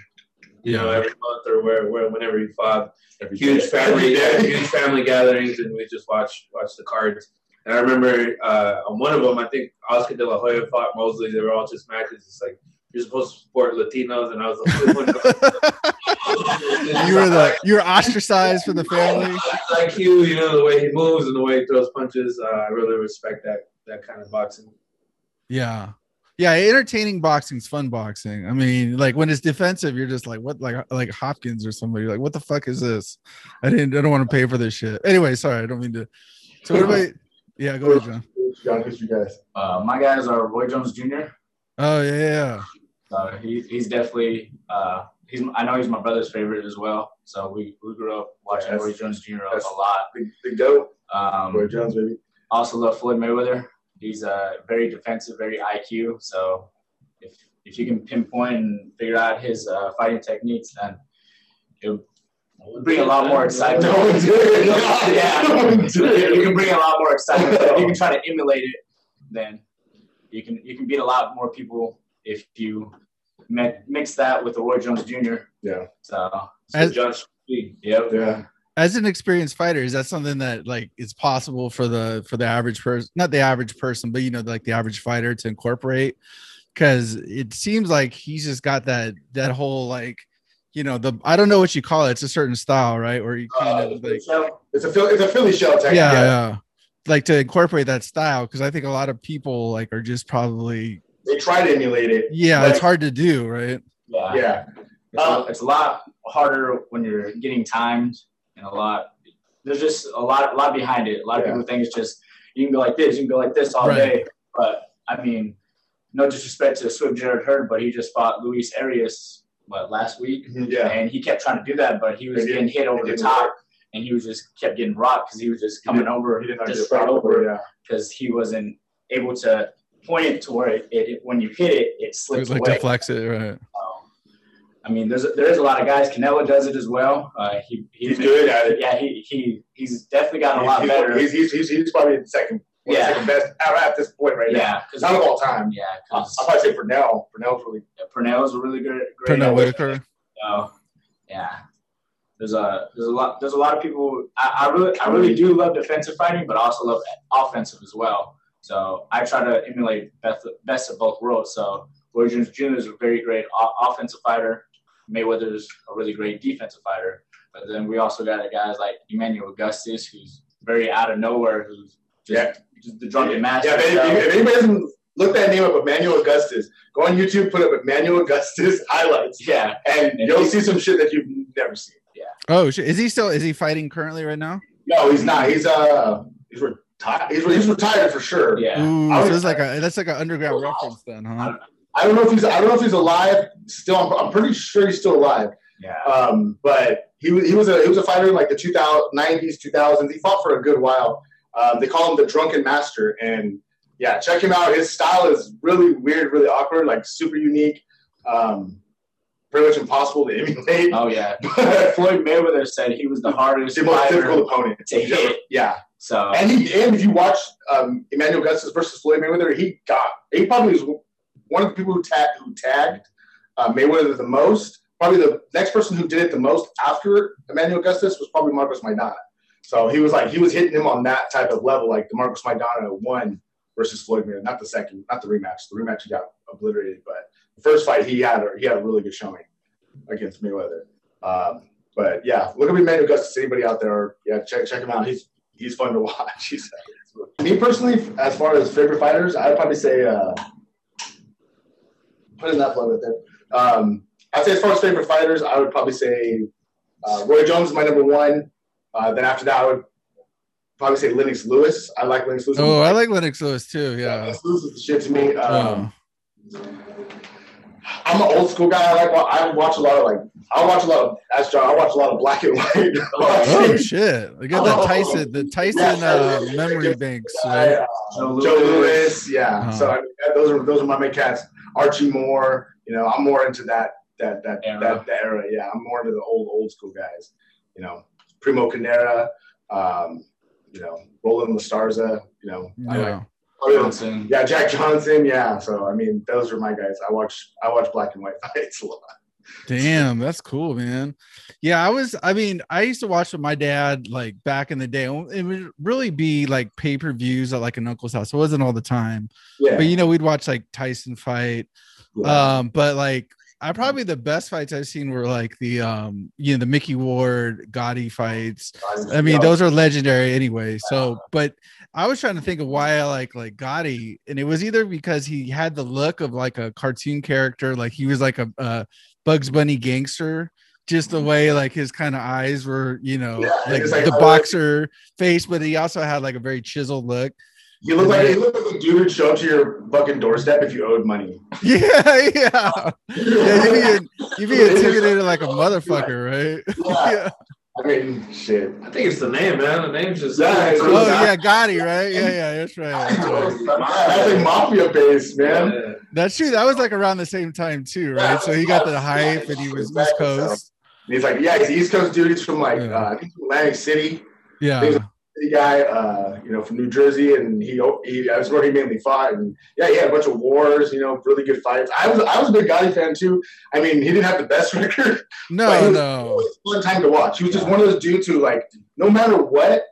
you know, every month or where, where whenever he fought, Every huge day. family, Every day. huge family gatherings, and we just watch watch the cards. And I remember uh, on one of them, I think Oscar De La Hoya fought Mosley. They were all just matches. It's like you're supposed to support Latinos, and I was like, you were the you were ostracized from the family. like you, you know, the way he moves and the way he throws punches. Uh, I really respect that that kind of boxing. Yeah. Yeah, entertaining boxing's fun boxing. I mean, like when it's defensive, you're just like, what, like, like Hopkins or somebody, like, what the fuck is this? I didn't, I don't want to pay for this shit. Anyway, sorry, I don't mean to. So, what about, yeah, go ahead, Jon. Jon, who's you guys? Uh, my guys are Roy Jones Jr. Oh, yeah, yeah. So he, he's definitely uh, he's I know he's my brother's favorite as well. So we, we grew up watching Yes. Roy Jones Jr. a That's- lot. Big, big dope. Roy Um, Jones, baby. also love Floyd Mayweather. He's uh, very defensive, very IQ. So if if you can pinpoint and figure out his uh, fighting techniques, then it would bring a lot more excitement. No one did. yeah, No one did. you can bring a lot more excitement. If you can try to emulate it, then you can you can beat a lot more people if you mix that with the Roy Jones Jr. Yeah. So As- John Speed. yep. Yeah. As an experienced fighter, is that something that like is possible for the for the average person, not the average person, but you know, like the average fighter to incorporate? Because it seems like he's just got that that whole like, you know, the I don't know what you call it. It's a certain style, right? Where you kind Uh, of like It's a Philly, it's a Philly shell yeah, technique. yeah, like to incorporate that style because I think a lot of people like are just probably They try to emulate it. yeah, Right. it's hard to do, right? yeah, Yeah. It's, a, it's a lot harder when you're getting timed and a lot. There's just a lot, a lot behind it. A lot of Yeah. people think it's just you can go like this, you can go like this all Right. day, but I mean, no disrespect to Swift Jarrett Hurd, but he just fought Luis Arias what last week, Mhm, Yeah. and he kept trying to do that, but he was getting hit over the top, and he was just kept getting rocked because he was just coming over He didn't know how to just right over Yeah. because he wasn't able to point it to where it, it when you hit it, it It slips like away. deflects it, right? Um, I mean, there's there is a lot of guys. Canelo does it as well. Uh, he He's good at it. Yeah, he he he's definitely gotten a lot he's, better. He's, he's, he's, he's probably the second, one of the Yeah. second best out at this point right now. yeah, because Not of all time. yeah, I'll probably say Pernell. Pernell's really Pernell is a really good. Great Pernell Whitaker. So, yeah, there's a there's a lot there's a lot of people. I, I really I really do love defensive fighting, but I also love offensive as well. So I try to emulate best best of both worlds. So Roy Jones Jr. is a very great offensive fighter. Mayweather's a really great defensive fighter. But then we also got guys like Emmanuel Augustus, who's very out of nowhere, who's just, Yeah. just the drunken master. Yeah, if, So- if, if anybody doesn't look that name up, Emmanuel Augustus, go on YouTube, put up Emmanuel Augustus highlights, yeah, and you'll see some shit that you've never seen. Yeah. Oh shit! Is he still? Is he fighting currently right now? No, he's not. He's uh, he's retired. He's, he's retired for sure. yeah. Ooh, I so would- like a that's like an underground reference then, huh? I don't know if he's I don't know if he's alive still. I'm, I'm pretty sure he's still alive. Yeah. Um, but he was he was a he was a fighter in like the 2000, 90s, 2000s. He fought for a good while. Um, they call him the Drunken Master, and yeah, check him out. His style is really weird, really awkward, like super unique. Um, pretty much impossible to emulate. Oh yeah. But Floyd Mayweather said he was the hardest the most difficult opponent to hit. Yeah, So and he and if you watch um, Emmanuel Augustus versus Floyd Mayweather, he got he probably was one of the people who tagged who tagged uh, Mayweather the most. Probably the next person who did it the most after Emmanuel Augustus was probably Marcos Maidana. So he was like he was hitting him on that type of level, like the Marcos Maidana one versus Floyd Mayweather, not the second, not the rematch. The rematch he got obliterated, but the first fight he had he had a really good showing against Mayweather. Um, but yeah, look up Emmanuel Augustus. Anybody out there? Yeah, check check him out. He's he's fun to watch. He's, me personally, as far as favorite fighters, I'd probably say uh, put in that plug right there. Um, I'd say as far as favorite fighters, I would probably say uh, Roy Jones is my number one. Uh, then after that, I would probably say Lennox Lewis. I like Lennox Lewis. Oh, I like Lennox Lewis too. Yeah. Lennox Lewis is the shit to me. Um, Oh. I'm an old school guy. I like. I watch a lot of like. I watch a lot of. As John, I watch a lot of black and white. Oh shit! I got the Oh. Tyson, the Tyson uh, memory banks. Right? uh, Joe Louis. Lewis, yeah. Uh-huh. So I mean, those are those are my main cats. Archie Moore, you know, I'm more into that that that Era. that, that era. Yeah, I'm more into the old old school guys. You know, Primo Carnera, um, you know, Roland La Starza. You know, I like, Yeah. oh, yeah, Johnson. yeah, Jack Johnson. Yeah. So I mean, those are my guys. I watch I watch black and white fights a lot. Damn, that's cool, man. Yeah, I was. I mean, I used to watch with my dad like back in the day. It would really be like pay per views at like an uncle's house. It wasn't all the time, Yeah. but you know, we'd watch like Tyson fight. yeah. Um, but like I probably the best fights I've seen were like the um, you know, the Mickey Ward Gatti fights. I mean, those are legendary anyway. So, but I was trying to think of why I like like Gatti, and it was either because he had the look of like a cartoon character, like he was like a, a Bugs Bunny gangster, just the way like his kind of eyes were, you know, Yeah, like like- the oh. boxer face, but he also had like a very chiseled look. You look like you look like a dude who'd show up to your fucking doorstep if you owed money. Yeah, yeah, yeah. You'd be, you'd be intimidated like a motherfucker, right? Yeah. Yeah. I mean, shit. I think it's the name, man. The name's just. Yeah, it's- Oh yeah, Gatti, right? Yeah, yeah, that's right. That's right. That's like mafia based, man. Yeah. That's true. That was like around the same time too, right? So he got the hype, and he was East Coast. And he's like, yeah, he's East Coast dude. He's from like Yeah. uh, I Atlantic City, Yeah, city guy. Uh, you know, from New Jersey, and he, he that's where he mainly fought. And yeah, he had a bunch of wars. You know, really good fights. I was I was a big Gatti fan too. I mean, he didn't have the best record. no, was no, always a fun time to watch. He was just one of those dudes who like, no matter what,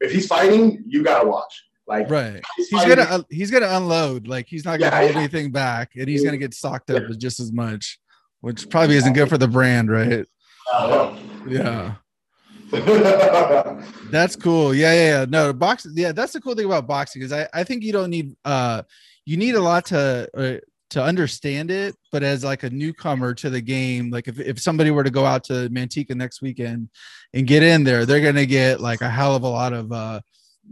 if he's fighting, you gotta watch. Like, right. he's, He's gonna uh, he's gonna unload. Like he's not gonna Yeah, hold yeah. anything back, and he's gonna get socked up just as much, which probably isn't good for the brand, right? Uh, Yeah, that's cool. Yeah, yeah, yeah. No, boxing. Yeah, that's the cool thing about boxing is I I think you don't need uh you need a lot to. Uh, to understand it, but as like a newcomer to the game, like if, if somebody were to go out to Manteca next weekend and get in there, they're gonna get like a hell of a lot of uh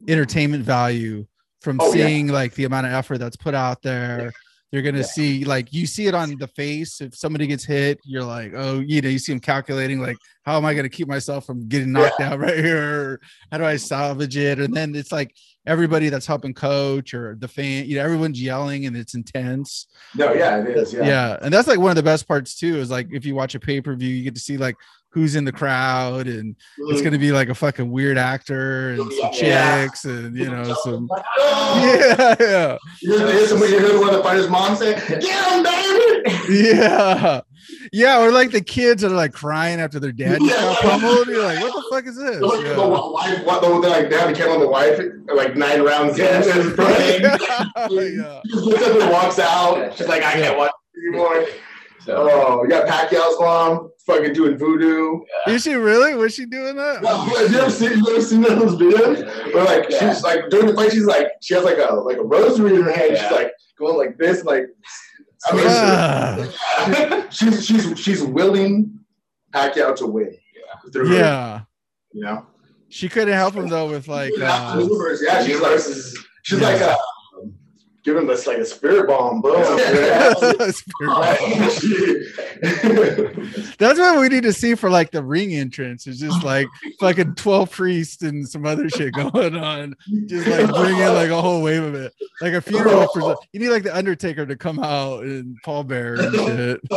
entertainment value from Oh, yeah. seeing like the amount of effort that's put out there you're gonna see like you see it on the face. If somebody gets hit, you're like, oh, you know, you see them calculating like, how am I gonna keep myself from getting knocked yeah. out right here? How do I salvage it? And then it's like everybody that's helping coach or the fan, you know, everyone's yelling and it's intense. No, yeah, it is. Yeah. Yeah. And that's like one of the best parts too, is like if you watch a pay-per-view, you get to see like who's in the crowd and mm-hmm. it's gonna be like a fucking weird actor and some chicks and you know some yeah yeah you hear, somebody, you hear one of the fighters mom say get him baby yeah yeah or like the kids are like crying after their dad yeah. got pummeled you're like what the fuck is this the, yeah. the wife what the like they have to on the wife like nine rounds in and yeah. yeah. She looks up and walks out she's like I can't watch anymore so. Oh, you got Pacquiao's mom fucking doing voodoo. Yeah. Is she really? Was she doing that? Well, have you ever seen, you ever seen those videos? Where like yeah. she's like during the fight, she's like she has like a like a rosary in her hand. Yeah. She's like going like this, like I mean, uh. she's she's she's willing Pacquiao to win. Yeah. yeah. You know. She couldn't help him though with like uh, yeah, she's like she's like a give him this like a spirit bomb, bro. That's what we need to see for like the ring entrance. It's just like fucking 12 priests and some other shit going on. Just like bring in like a whole wave of it. Like a funeral for you need like the Undertaker to come out and Paul Bearer and shit.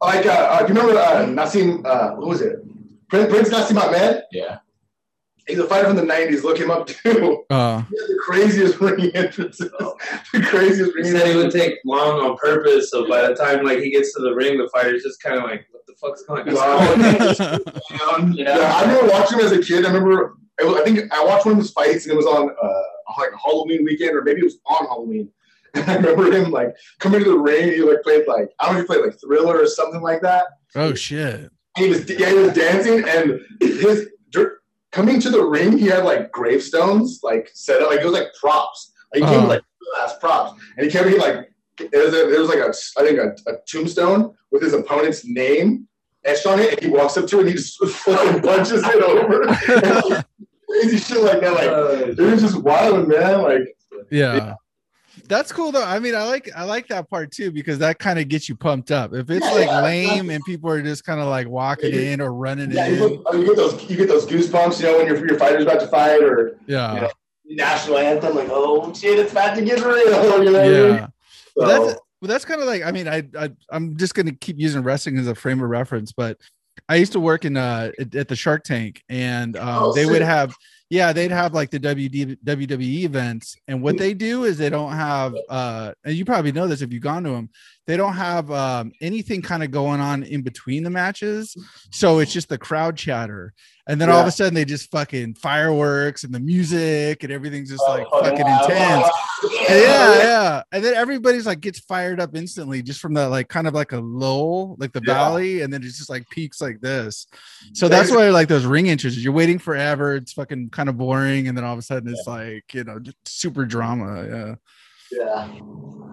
like uh, uh do you remember uh Naseem uh who was it? Prince, Prince Naseem Hamed? Yeah he's a fighter from the 90s. Look him up too. Uh, the craziest ring entrances. the craziest ring. He said he would take long on purpose. So by the time like he gets to the ring, the fighter's just kind of like, what the fuck's going on? yeah. yeah, I remember watching him as a kid. I remember, was, I think I watched one of his fights and it was on uh, like a Halloween weekend or maybe it was on Halloween. And I remember him like coming to the ring. He like played like I don't know if he played like Thriller or something like that. Oh shit! He was yeah he was dancing and his coming to the ring, he had like gravestones like set up, like it was like props. Like he uh-huh. came with, like last props, and he came in like it was, a, it was like a I think a, a, tombstone with his opponent's name etched on it, and he walks up to it and he just fucking punches it over. crazy shit like that. Like uh, it was just wild, man. Like yeah that's cool though. I mean, I like I like that part too because that kind of gets you pumped up. If it's yeah, like yeah, lame and people are just kind of like walking yeah, in or running yeah, in, you, get, you get those you get those goosebumps, you know, when your your fighter's about to fight or yeah, you know, national anthem, like oh shit, it's about to get real. You know yeah, so. that's well, that's kind of like I mean, I, I I'm just gonna keep using wrestling as a frame of reference, but I used to work in uh at, the Shark Tank, and um, oh, they would have yeah, they'd have like the WD, WWE events, and what they do is they don't have, uh, and you probably know this if you've gone to them, they don't have um, anything kind of going on in between the matches, so it's just the crowd chatter, and then yeah. all of a sudden they just fucking fireworks and the music and everything's just like oh, fucking yeah. intense. Yeah, yeah, and then everybody's like gets fired up instantly just from the like kind of like a lull like the yeah. valley, and then it's just like peaks like this. So that's why like those ring entrances, you're waiting forever. It's fucking kind of boring, and then all of a sudden it's like you know super drama. Yeah. Yeah.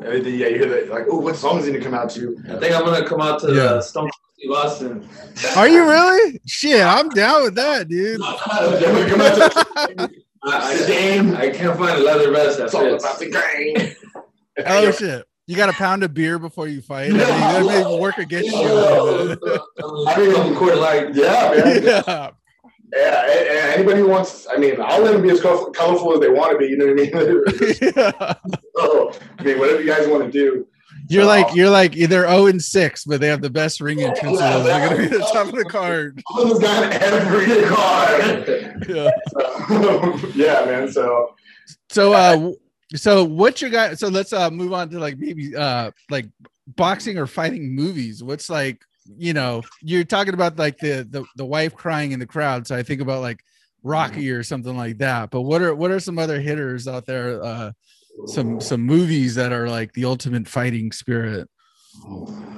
Everything, yeah, you hear that, like, oh, what song is he gonna come out to? I think I'm gonna come out to yeah. Stone Steve Austin. Are you really? Shit, I'm down with that, dude. I, I, I can't find a leather vest that fits. about the game. oh shit. You got a pound of beer before you fight. I mean, that may work against you. I mean, like, yeah, man. Yeah yeah, anybody who wants, I mean, I'll let them be as colorful, colorful as they want to be. You know what I mean? yeah. so, I mean, whatever you guys want to do. You're so, like you're like they're 0 and 6, but they have the best ring entrances. Yeah, they're gonna be the top of the card. Someone's got every card. Yeah. So, yeah, man. So so uh so what's your guy so let's uh move on to like maybe uh like boxing or fighting movies. What's like you know, you're talking about like the, the the wife crying in the crowd. So I think about like Rocky or something like that. But what are what are some other hitters out there? Uh, some some movies that are like the ultimate fighting spirit.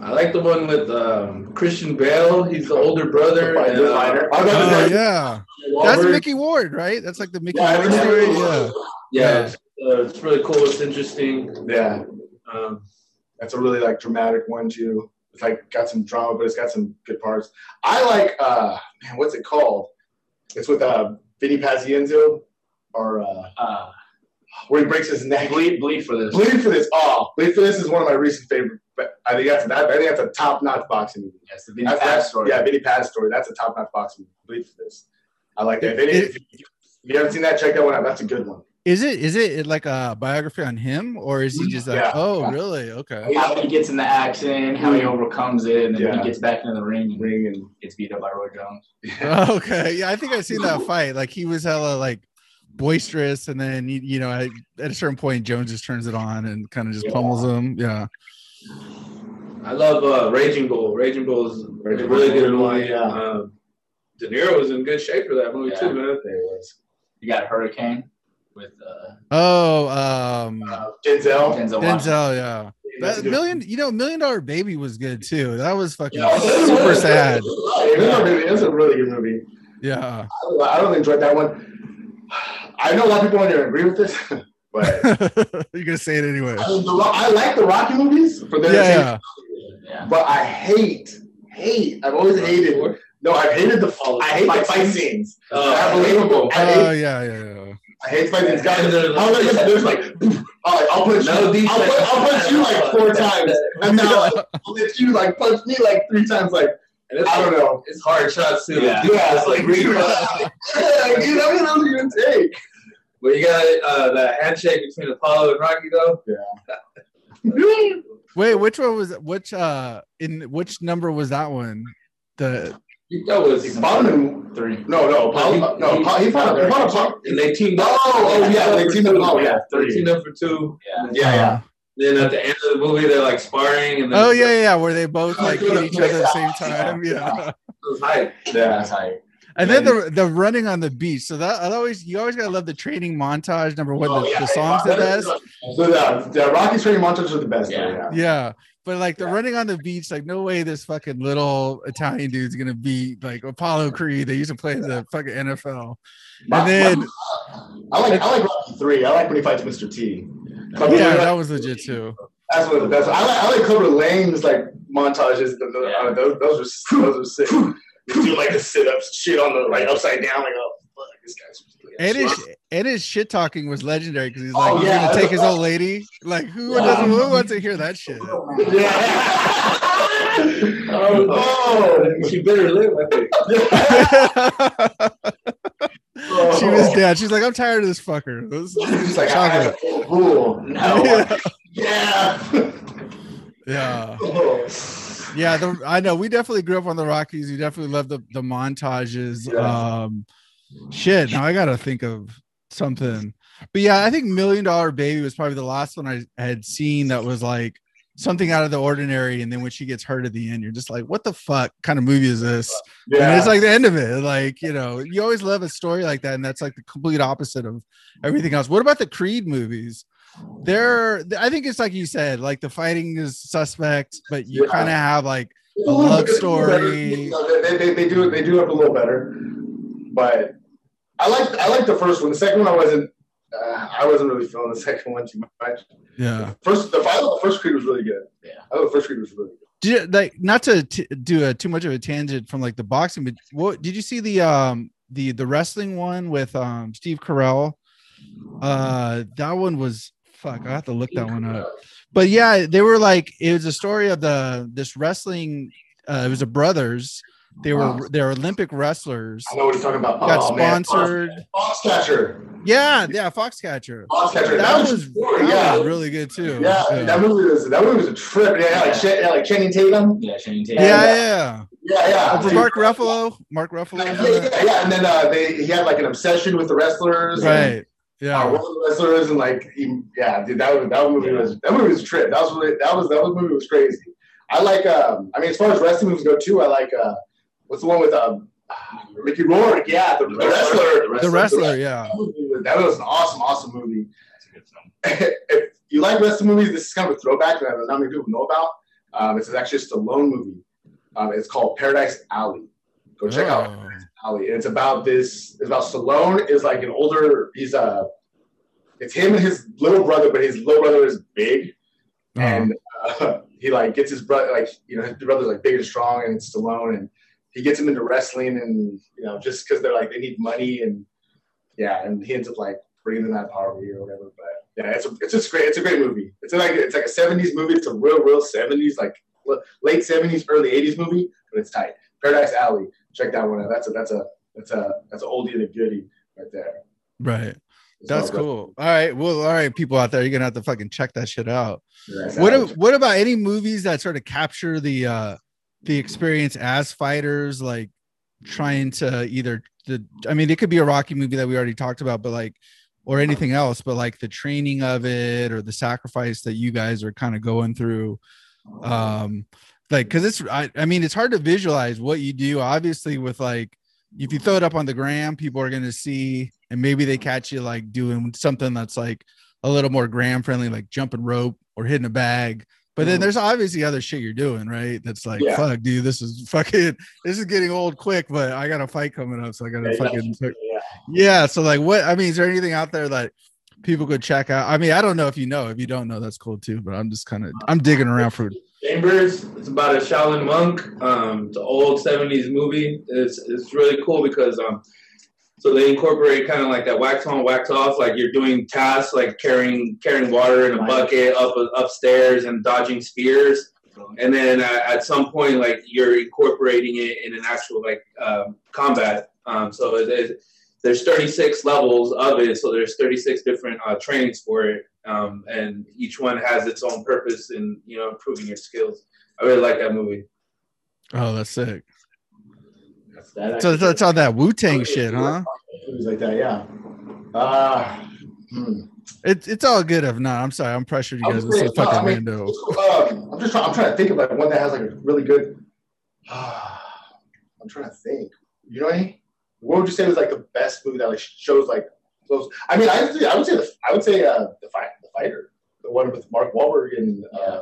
I like the one with um, Christian Bale. He's the older brother. And, uh, oh yeah, that's Mickey Ward, right? That's like the Mickey yeah, Ward story. Yeah, yeah, yeah. It's, uh, it's, really cool. It's interesting. Yeah, um, that's a really like dramatic one too it's like got some drama, but it's got some good parts. I like uh man, what's it called? It's with uh Vinny Pazienza or uh, uh where he breaks his neck. Bleed, bleed for this. Bleed for this. Oh, Bleed for this is one of my recent favorite. I think that's that, I think that's a top notch boxing movie. Yes, the Vinny Paz story. Yeah, Vinny Paz story. That's a top notch boxing movie. Bleed for this. I like that. If, any, if, if you haven't seen that, check that one out. That's a good one. Is it is it like a biography on him or is he just like Yeah. oh really okay How he gets in the action, how he overcomes it, and then Yeah. he gets back into the ring and Ring and gets beat up by Roy Jones. okay yeah I think I've seen that fight like he was hella like boisterous and then you, you know at, at a certain point Jones just turns it on and kind of just pummels him yeah I love uh, Raging Bull. Raging Bull is a Raging really Bull, good movie. yeah. Um, De Niro was in good shape for that movie Yeah. too, man. there it was. You got Hurricane with uh, oh um Uh, Denzel. Denzel. Denzel yeah That's that million you know million dollar baby was good too that was fucking Yeah. super sad It's a really- it's a really good movie. yeah I I really enjoyed that one. I know a lot of people aren't going to agree with this, but you're gonna say it anyway I, the I like the Rocky movies for their yeah, yeah. Yeah. but I hate, hate. I've always hated. No, I've hated the. Follow I hate the fight scenes. Uh, unbelievable. Oh hate, yeah yeah yeah I hate fighting these Guys, And there's- I'll, like, there's like, I'll, like, I'll punch No you. I'll, put, I'll punch you like four times, and now like, I'll let you like punch me like three times. Like And it's, I don't know. it's hard shots too. Yeah. Yeah, it's like really yeah, dude, I mean, those are gonna take. But you got uh, that handshake between Apollo and Rocky though. Yeah. Wait which one was which uh in which number was that one the That was Bottom Three. No, no, Apollo, no, Apollo, he fought, he fought Apollo. and they teamed up. Oh, oh, yeah, they teamed up. Oh, yeah, They three. teamed up for two. Yeah. Yeah, yeah. Then at the end of the movie, they're like sparring, and then Oh yeah, yeah, where they both like hit each other at the same time. Yeah. it was hype. That's Yeah. how you- And then the the running on the beach. So that I always you always gotta love the training montage. Number one, Oh, the, yeah. the songs the best. So the, the Rocky training montages are the best. Yeah. Yeah. Yeah. But like the Yeah. running on the beach, like no way this fucking little Italian dude's gonna beat like Apollo Creed. They used to play in the fucking NFL. My- And then I like I like Rocky three. I like when he fights Mr. T. But yeah, that was legit too. that's one of the best. I like I like Clubber Lang's like montages. The, the, uh, those those are those are sick. They do like the sit ups, shit on the like upside down, like oh fuck, this guy's. And his and his shit talking was legendary because he's oh, like, Oh, he's yeah. gonna take his old lady. Like who doesn't who wants to hear that shit? Yeah. oh, She better live, I think. oh. she was oh. dead. She's like, I'm tired of this fucker. This, He's like, chocolate. had a fool. No. yeah. Yeah. yeah. Oh. Yeah, the, I know. We definitely grew up on the Rockies. We definitely love the the montages. Yeah. Um, shit. Now I gotta think of something. But yeah, I think Million Dollar Baby was probably the last one I had seen that was like something out of the ordinary. And then when she gets hurt at the end, you're just like, what the fuck kind of movie is this? And it's like the end of it. Like, you know, you always love a story like that. And that's like the complete opposite of everything else. What about the Creed movies? They're, I think it's like you said, like the fighting is suspect, but you Yeah. kind of have like a love story. better. They, they, they do they do it a little better, but I like I like the first one. The second one I wasn't uh, I wasn't really feeling the second one too much. yeah. First the final the first Creed was really good. Yeah. I thought the first Creed was really good. Did you, like not to t- do a too much of a tangent from like the boxing, but what did you see the um the the wrestling one with um Steve Carell? Uh, that one was fuck. I have to look that one up. But yeah, they were like it was a story of the this wrestling. Uh, it was a brothers. They were they're Olympic wrestlers. I know what he's talking about. Got oh, man. sponsored. Foxcatcher. Yeah, yeah, Foxcatcher. Foxcatcher. That was, that yeah. was really good too. yeah, that movie was that movie was a trip. Yeah, like Ch- yeah, like Channing Tatum. Yeah, Channing yeah, Tatum. yeah. yeah. Yeah, yeah. Oh, Mark Ruffalo. Mark Ruffalo. Yeah, was in it. yeah, yeah. And then uh, they he had like an obsession with the wrestlers. and- Right. uh, Yeah. one of the wrestlers and like he, yeah, dude, that that movie was that movie was a trip. That was really that was that was movie was crazy. I like um I mean as far as wrestling movies go too, I like uh what's the one with um Mickey Rourke, yeah, the, the wrestler. The wrestler, yeah. That, movie was, that was an awesome, awesome movie. That's a good film. if you like wrestling movies, this is kind of a throwback that not many people know about. Um, it's actually just a Stallone movie. Um, it's called Paradise Alley. Go check out Oh. Alley. And it's about this. It's about Stallone is like an older. He's a. It's him and his little brother, but his little brother is big, Oh. and uh, he like gets his brother like you know his brother's like big and strong and it's Stallone, and he gets him into wrestling, and you know just because they're like they need money and yeah, and he ends up like bringing them that poverty or whatever. But yeah, it's a, it's just great. It's a great movie. It's like it's like a '70s movie. It's a real, real '70s, like late '70s, early '80s movie, but it's tight. Paradise Alley. Check that one out. That's a that's a that's a that's an oldie and a goodie right there. Right. That's cool. All right. Well, all right, people out there, you're gonna have to fucking check that shit out. What what about any movies that sort of capture the uh the experience as fighters, like trying to either the I mean, it could be a Rocky movie that we already talked about, but like or anything else, but like the training of it or the sacrifice that you guys are kind of going through. Um, like because it's I, I mean, it's hard to visualize what you do, obviously, with like if you throw it up on the gram, people are gonna see, and maybe they catch you like doing something that's like a little more gram friendly, like jumping rope or hitting a bag. But then mm-hmm. there's obviously other shit you're doing, right? That's like, yeah. fuck, dude, this is fucking, this is getting old quick, but I got a fight coming up, so I got to fucking, yeah. yeah. So like, what? I mean, is there anything out there that people could check out? I mean, I don't know if you know. If you don't know, that's cool too. But I'm just kind of, I'm digging around for Chambers. It's about a Shaolin monk. Um, it's an old '70s movie. It's it's really cool because um, so they incorporate kind of like that wax on, wax off. Like you're doing tasks like carrying carrying water in a bucket up upstairs and dodging spears. And then uh, at some point, like you're incorporating it in an actual like um, combat. Um, so it, it, there's 36 levels of it. So there's 36 different uh, trainings for it um, and each one has its own purpose in you know improving your skills. I really like that movie. Oh, that's sick. That so it's all that Wu Tang shit, huh? Movies like that, yeah. Uh, hmm. It's it's all good if not. I'm sorry, I'm pressured you guys. This is fucking I mean, um, I'm just trying. I'm trying to think of like one that has like a really good. Uh, I'm trying to think. You know what I mean? What would you say was like the best movie that like shows like close? I mean, I would say I would say the, I would say uh, the fight fighter, the one with Mark Wahlberg and uh,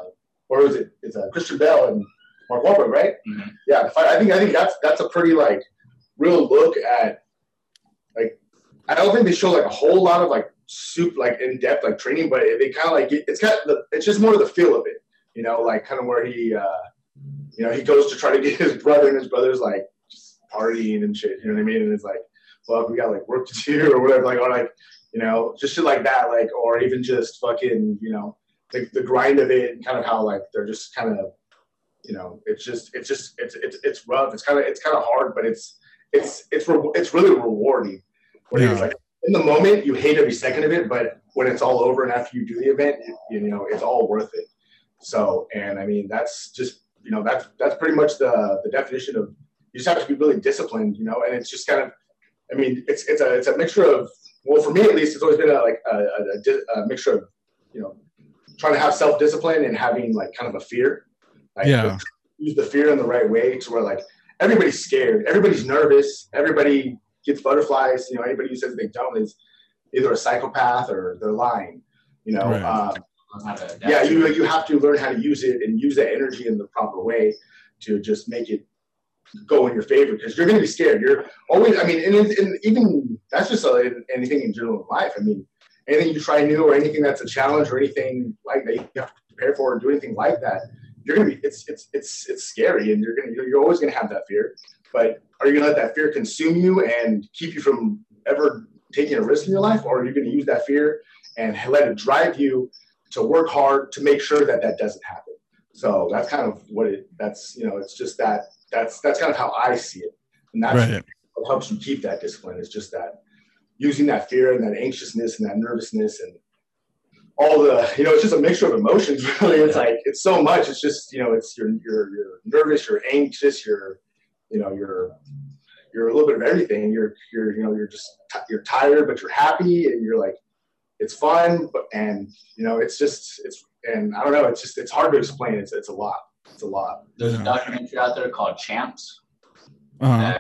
or is it? It's uh, Christian Bale and Mark Wahlberg, right? Mm-hmm. Yeah, I think I think that's that's a pretty like real look at like I don't think they show like a whole lot of like soup like in depth like training, but they kind of like it's the, it's just more of the feel of it, you know, like kind of where he uh, you know he goes to try to get his brother and his brother's like just partying and shit, you know what I mean? And it's like, well, we got like work to do or whatever, like or like you know, just shit like that, like, or even just fucking, you know, the, the grind of it and kind of how like they're just kind of, you know, it's just, it's just, it's, it's, it's rough. It's kind of, it's kind of hard, but it's, it's, it's, re- it's really rewarding. When yeah. it's like in the moment, you hate every second of it, but when it's all over and after you do the event, you, you know, it's all worth it. So, and I mean, that's just, you know, that's, that's pretty much the, the definition of, you just have to be really disciplined, you know, and it's just kind of, I mean, it's, it's a, it's a mixture of well, for me at least, it's always been a, like a, a, a mixture of, you know, trying to have self discipline and having like kind of a fear. Like, yeah. Use the fear in the right way to where like everybody's scared, everybody's nervous, everybody gets butterflies. You know, anybody who says they don't is either a psychopath or they're lying. You know, right. um, yeah, you you have to learn how to use it and use that energy in the proper way to just make it go in your favor because you're going to be scared. You're always, I mean, and, and even that's just a, anything in general in life. I mean, anything you try new or anything that's a challenge or anything like that you have to prepare for or do anything like that, you're to be, it's, it's, it's, it's scary and you're to, you're always to have that fear. But are you to let that fear consume you and keep you from ever taking a risk in your life? Or are you to use that fear and let it drive you to work hard to make sure that that doesn't happen? So that's kind of what it, that's, you know, it's just that that's that's kind of how I see it, and that's right. What helps you keep that discipline. Is just that using that fear and that anxiousness and that nervousness and all the you know it's just a mixture of emotions really it's like it's so much it's just you know it's you're you're you're nervous you're anxious you're you know you're you're a little bit of everything you're you're you know you're just you're tired but you're happy and you're like it's fun but and you know it's just it's and i don't know it's just it's hard to explain it's it's a lot it's a lot. There's a documentary out there called Champs. Uh-huh.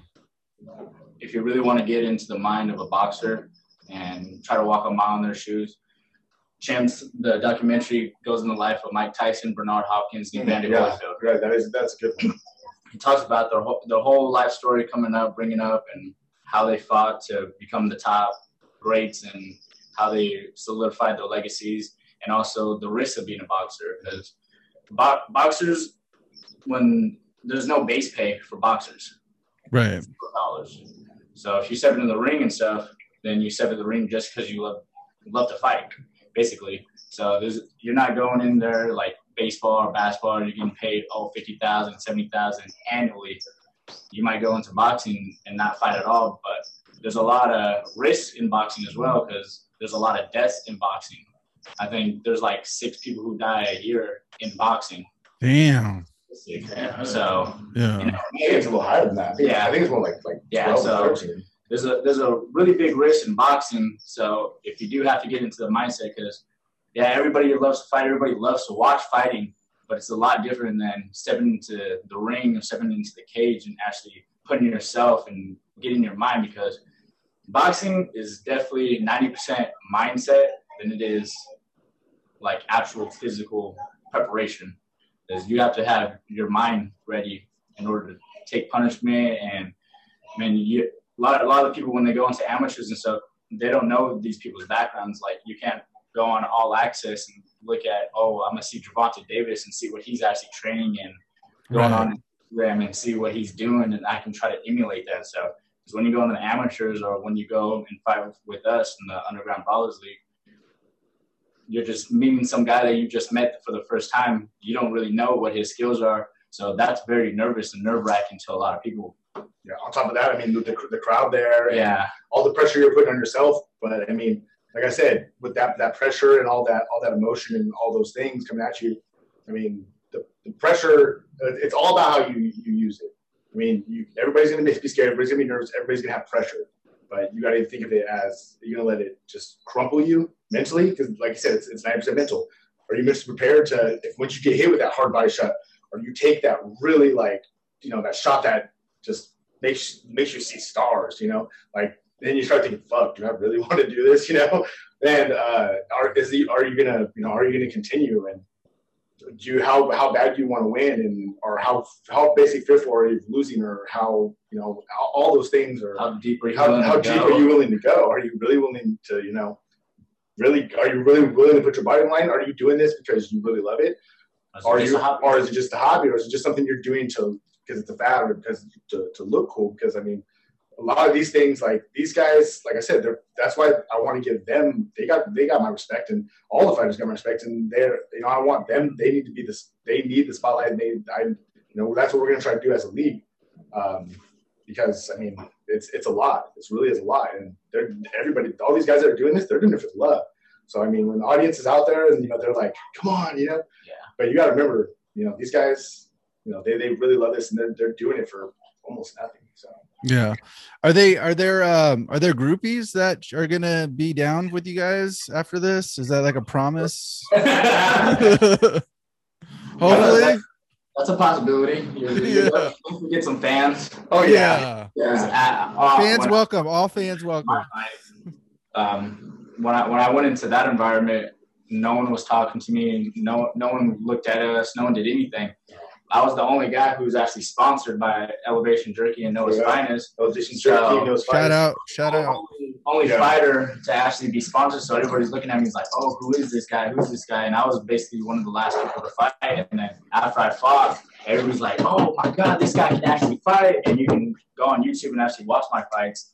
If you really want to get into the mind of a boxer and try to walk a mile in their shoes, Champs, the documentary goes in the life of Mike Tyson, Bernard Hopkins, and Evander yeah, Holyfield. Right, that is that's a good one. He talks about their whole, their whole life story coming up, bringing up, and how they fought to become the top greats and how they solidified their legacies, and also the risk of being a boxer. Because bo- boxers when there's no base pay for boxers. Right. Dollars. So if you step into the ring and stuff, then you step in the ring just because you love love to fight, basically. So there's, you're not going in there like baseball or basketball, you're getting paid, oh, 50,000, 70,000 annually. You might go into boxing and not fight at all, but there's a lot of risk in boxing as well because there's a lot of deaths in boxing. I think there's like six people who die a year in boxing. Damn. Yeah, so Yeah. you know, I think it's a little higher than that. I think, Yeah. I think it's more like like Yeah, 12, so- 13. there's a there's a really big risk in boxing. So if you do have to get into the mindset, because yeah, everybody loves to fight, everybody loves to watch fighting, but it's a lot different than stepping into the ring or stepping into the cage and actually putting yourself and getting your mind. Because boxing is definitely ninety percent mindset than it is like actual physical preparation. Because you have to have your mind ready in order to take punishment and I mean, you, a lot, a lot of people when they go into amateurs and stuff, they don't know these people's backgrounds. Like you can't go on all access and look at, oh, I'm gonna see Gervonta Davis and see what he's actually training and going Right. on Instagram and see what he's doing, and I can try to emulate that. So, because when you go into the amateurs or when you go and fight with, with us in the Underground Brawlers League, you're just meeting some guy that you just met for the first time. You don't really know what his skills are, so that's very nervous and nerve wracking to a lot of people. Yeah. On top of that, I mean, the, the crowd there, and Yeah. all the pressure you're putting on yourself. But I mean, like I said, with that that pressure and all that all that emotion and all those things coming at you, I mean, the, the pressure. uh, It's all about how you you use it. I mean, you, everybody's gonna be scared. Everybody's gonna be nervous. Everybody's gonna have pressure. But you got to think of it as you're gonna let it just crumple you mentally, because like you said, it's it's ninety percent mental. Are you mentally prepared to if once you get hit with that hard body shot, or you take that really like you know that shot that just makes makes you see stars, you know, like then you start thinking, "Fuck, do I really want to do this?" You know, and uh, are is the are you gonna you know are you gonna continue and do you how how bad do you want to win and or how how basically fearful are you losing or how you know all, all those things are How deep are you how, how deep go? are you willing to go? Are you really willing to you know really are you really willing to put your body on the line? Are you doing this because you really love it? That's Are you, or is it just a hobby, or is it just something you're doing to because it's a fad, or because to, to look cool? Because I mean, a lot of these things, like these guys, like I said, they're that's why I want to give them. They got they got my respect, and all the fighters got my respect, and they're you know I want them. They need to be this. They need the spotlight. And they I you know that's what we're gonna try to do as a league, um, because I mean it's it's a lot. It really is a lot, and they're everybody. All these guys that are doing this, they're doing it for love. So I mean, when the audience is out there, and you know they're like, "Come on," you know. Yeah. But you got to remember, you know, these guys, you know, they, they really love this and they're, they're doing it for almost nothing. So Yeah. Are they are there um are there groupies that are gonna be down with you guys after this? Is that like a promise? Hopefully. That's a possibility. You're, you're Yeah. get some fans. oh yeah. There's, uh, uh, Fans when- welcome. All fans welcome. I, um, when I when I went into that environment, no one was talking to me. and No no one looked at us. No one did anything. I was the only guy who was actually sponsored by Elevation Jerky and Noah's Yeah. Finest. those just So- those Shout fighters. out. Shout out. Only, only Yeah. fighter to actually be sponsored. So everybody's looking at me, like, "Oh, who is this guy? Who's this guy?" And I was basically one of the last people to fight. And then after I fought, everybody's like, "Oh my God, this guy can actually fight!" And you can go on YouTube and actually watch my fights,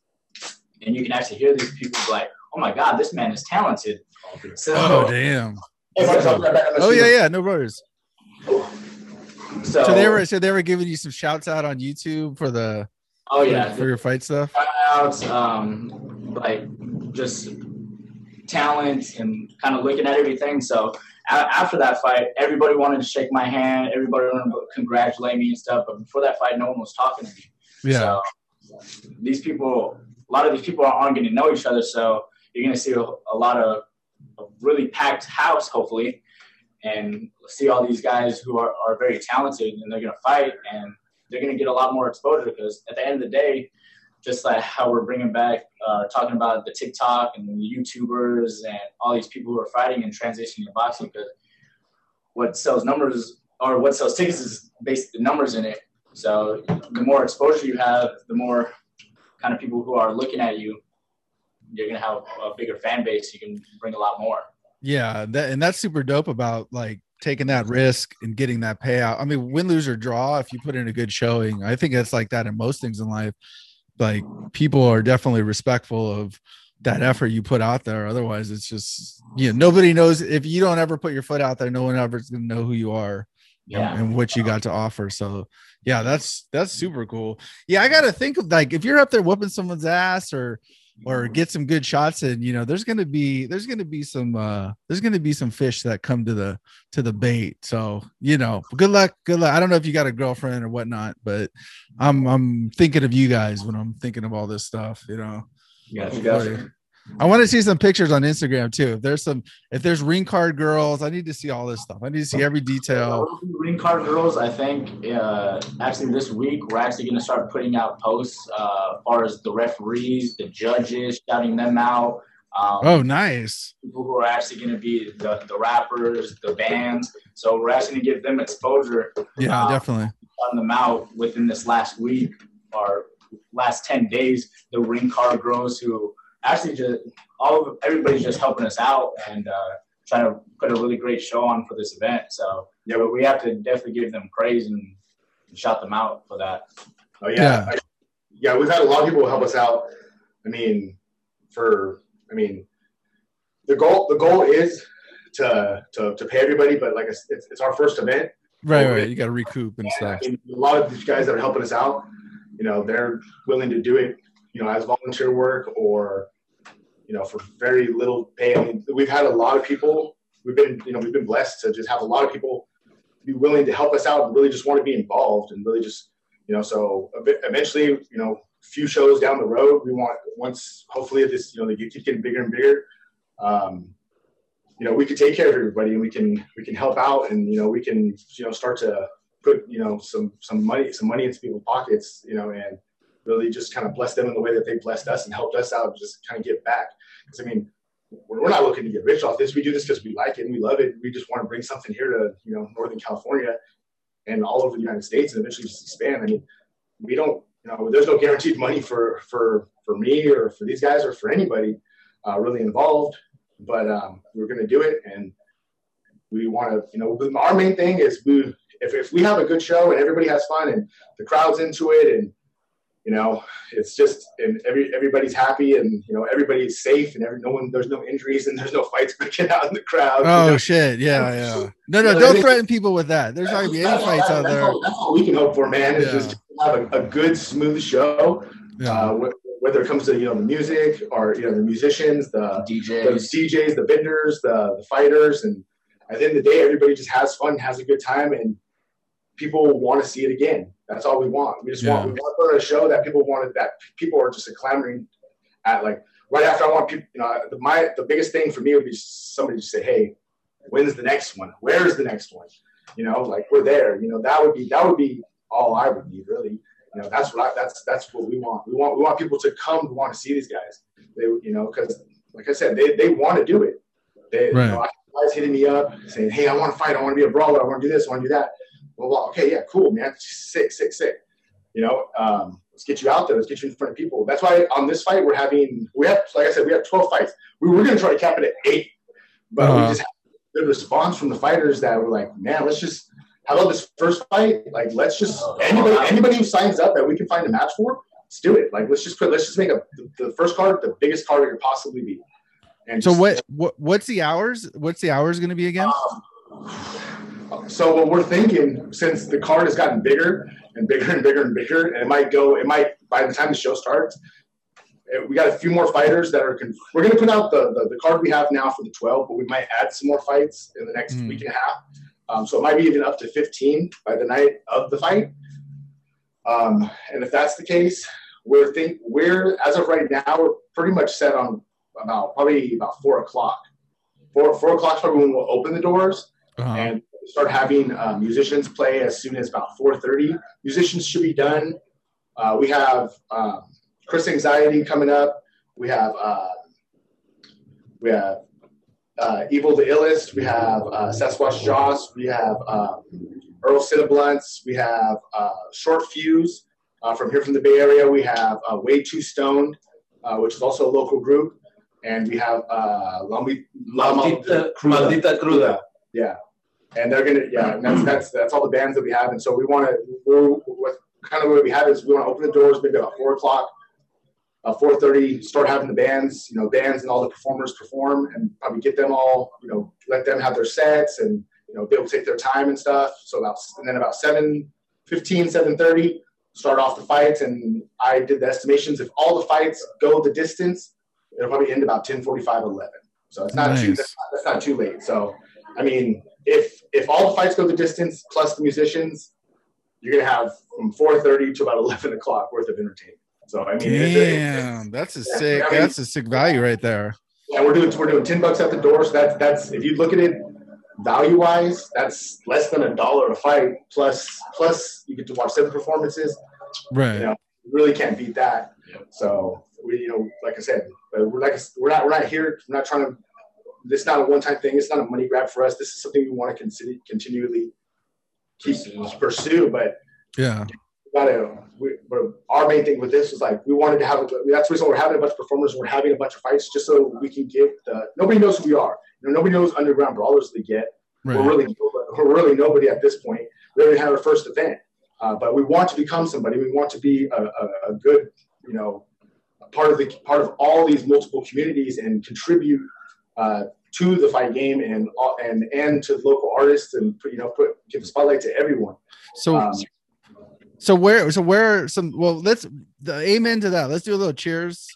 and you can actually hear these people be like, "Oh my God, this man is talented." So, Oh damn. Hey, Marcus, I'll be right back. I'm gonna Oh yeah, yeah, no worries. So, So they were so they were giving you some shouts out on YouTube for the Oh yeah, for your fight stuff. tryouts, um, like just talent and kind of looking at everything. So a- after that fight, everybody wanted to shake my hand. Everybody wanted to congratulate me and stuff. But before that fight, no one was talking to me. Yeah. So these people, a lot of these people aren't going to know each other. So you're going to see a, a lot of a really packed house, hopefully, and see all these guys who are, are very talented and they're going to fight and they're going to get a lot more exposure because at the end of the day, just like how we're bringing back, uh, talking about the TikTok and the YouTubers and all these people who are fighting and transitioning to boxing because what sells numbers or what sells tickets is based the numbers in it. So the more exposure you have, the more kind of people who are looking at you, you're gonna have a bigger fan base. You can bring a lot more. Yeah, that and that's super dope about like taking that risk and getting that payout. I mean, win, lose or draw, if you put in a good showing, I think it's like that in most things in life. Like people are definitely respectful of that effort you put out there. Otherwise, it's just you know nobody knows if you don't ever put your foot out there. No one ever's gonna know who you are. Yeah. And, and what you got to offer. So yeah, that's that's super cool. Yeah, I gotta think of like if you're up there whooping someone's ass or or get some good shots and you know, there's gonna be there's gonna be some uh there's gonna be some fish that come to the to the bait. So you know, good luck, good luck. I don't know if you got a girlfriend or whatnot, but I'm I'm thinking of you guys when I'm thinking of all this stuff, you know. Got you, got you. I want to see some pictures on Instagram too. If there's some, if there's ring card girls, I need to see all this stuff. I need to see every detail. Ring card girls, I think uh, actually this week we're actually going to start putting out posts uh, as far as the referees, the judges, shouting them out. Um, oh, nice. People who are actually going to be the, the rappers, the bands. So we're actually going to give them exposure. Yeah, um, definitely. On them out within this last week or last 10 days, the ring card girls who actually just all of everybody's just helping us out and uh, trying to put a really great show on for this event. So yeah, but we have to definitely give them praise and, and shout them out for that. Oh yeah, yeah. I, yeah. We've had a lot of people help us out. I mean, for I mean, the goal the goal is to to, to pay everybody, but like it's, it's our first event. Right, right. You got to recoup and, and stuff. I mean, a lot of these guys that are helping us out, you know, they're willing to do it, you know, as volunteer work or you know, for very little pay. I mean, we've had a lot of people. We've been, you know, we've been blessed to just have a lot of people be willing to help us out and really just want to be involved and really just, you know, so eventually, you know, a few shows down the road, we want once hopefully this, you know, they keep getting bigger and bigger. Um, you know, we can take care of everybody and we can we can help out and you know we can you know start to put you know some some money some money into people's pockets you know and really just kind of bless them in the way that they blessed us and helped us out, just kind of give back. Because I mean, we're not looking to get rich off this. We do this because we like it and we love it. We just want to bring something here to you know Northern California and all over the United States and eventually just expand. I mean, we don't you know there's no guaranteed money for for for me or for these guys or for anybody uh, really involved, but um, we're going to do it and we want to you know our main thing is we if, if we have a good show and everybody has fun and the crowd's into it and you know, it's just and every everybody's happy and you know everybody's safe and every no one there's no injuries and there's no fights breaking out in the crowd. Oh you know? shit! Yeah, yeah. No, no, don't threaten people with that. There's not gonna be any fights out there. All, that's all we can hope for, man. Is yeah. just have a, a, good, smooth show. Yeah. Uh, whether it comes to you know the music or you know the musicians, the DJs, the DJs, the vendors, the the fighters, and at the end of the day, everybody just has fun, has a good time, and people want to see it again. That's all we want. We just yeah. want we want to put a show that people wanted that people are just clamoring at like right after I want people. You know, the, my the biggest thing for me would be somebody to say, "Hey, when's the next one? Where's the next one?" You know, like we're there. You know, that would be that would be all I would need really. You know, that's what I, that's that's what we want. We want we want people to come to want to see these guys. They you know because like I said, they they want to do it. They right. you know, guys hitting me up saying, "Hey, I want to fight. I want to be a brawler. I want to do this. I want to do that." Well, okay, yeah, cool, man. Sick, sick, sick. You know, um, let's get you out there. Let's get you in front of people. That's why on this fight we're having we have like I said we have 12 fights. We were going to try to cap it at eight, but uh-huh. we just had a good response from the fighters that were like, man, let's just how about this first fight? Like, let's just anybody anybody who signs up that we can find a match for, let's do it. Like, let's just put let's just make a the first card the biggest card it could possibly be. And so just, what what what's the hours? What's the hours going to be again? Um, so what we're thinking, since the card has gotten bigger and bigger and bigger and bigger, and it might go, it might by the time the show starts, eh, we got a few more fighters that are. We're going to put out the, the, the card we have now for the 12, but we might add some more fights in the next mm. week and a half. Um, so it might be even up to 15 by the night of the fight. Um, and if that's the case, we're think we're as of right now we're pretty much set on about probably about four o'clock. Four four o'clock probably when we'll open the doors, uh-huh. and start having uh, musicians play as soon as about 4.30 musicians should be done. Uh, we have um, chris anxiety coming up. We have uh, we have uh, evil the illest. We have uh, sasquatch josh. We have um, earl Cineblunts. we have uh, short fuse from here from the bay area. We have way too stoned which is also a local group. And we have uh, Maldita, Maldita Cruda. Yeah, and they're gonna yeah and that's that's that's all the bands that we have and so we want to we're what kind of what we have is we want to open the doors maybe about four o'clock uh, 4:30 start having the bands, you know, bands and all the performers perform, and probably get them all, you know, let them have their sets and you know be able to take their time and stuff. So about and then about 7 15, 7:30 start off the fights, and I did the estimations. If all the fights go the distance, it'll probably end about 10, 45, 11. So it's not nice. too that's not, that's not too late. So I mean, if if all the fights go the distance plus the musicians, you're gonna have from 4:30 to about 11 o'clock worth of entertainment. So I mean, damn, it's, that's a yeah, sick. I mean, that's a sick value right there. Yeah, we're doing we're doing 10 bucks at the door. So that's that's if you look at it value wise, that's less than a dollar a fight. Plus plus you get to watch seven performances. Right. You, know, you really can't beat that. So we, you know, like I said, we're like we're not we're not here. We're not trying to. This is not a one time thing. It's not a money grab for us. This is something we want to consider continually keep pursue. pursue. But yeah, gotta. We, our main thing with this was like we wanted to have. A, that's the reason we're having a bunch of performers. We're having a bunch of fights just so we can get the. Nobody knows who we are. You know, nobody knows underground brawlers they get. Right. We're really we're really nobody at this point. We already had our first event, uh, but we want to become somebody. We want to be a, a, a good, you know, part of the part of all these multiple communities and contribute uh, to the fight game and and and to local artists and you know put give the spotlight to everyone. So. Um, so where so where some well let's the amen to that. Let's do a little cheers.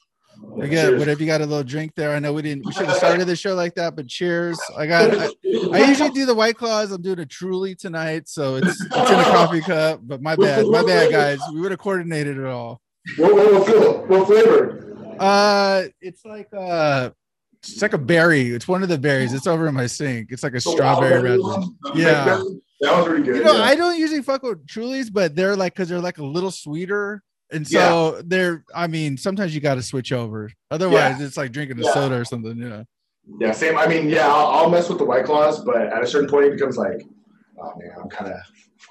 Again, what if you got a little drink there? I know we didn't we should have started the show like that, but cheers. I got I, I, usually do the white claws. I'm doing a truly tonight, so it's it's in a coffee cup, but my bad, my bad guys. We would have coordinated it all. What, what, what flavor? Uh it's like uh it's like a berry. It's one of the berries. It's over in my sink. It's like a strawberry red one. Yeah. That was pretty good. You know, yeah. I don't usually fuck with Trulies, but they're like because they're like a little sweeter. And so yeah. they're, I mean, sometimes you got to switch over. Otherwise, yeah. it's like drinking a soda or something. Yeah. Yeah, same. I mean, yeah, I'll, I'll, mess with the white claws, but at a certain point, it becomes like, oh man, I'm kind of,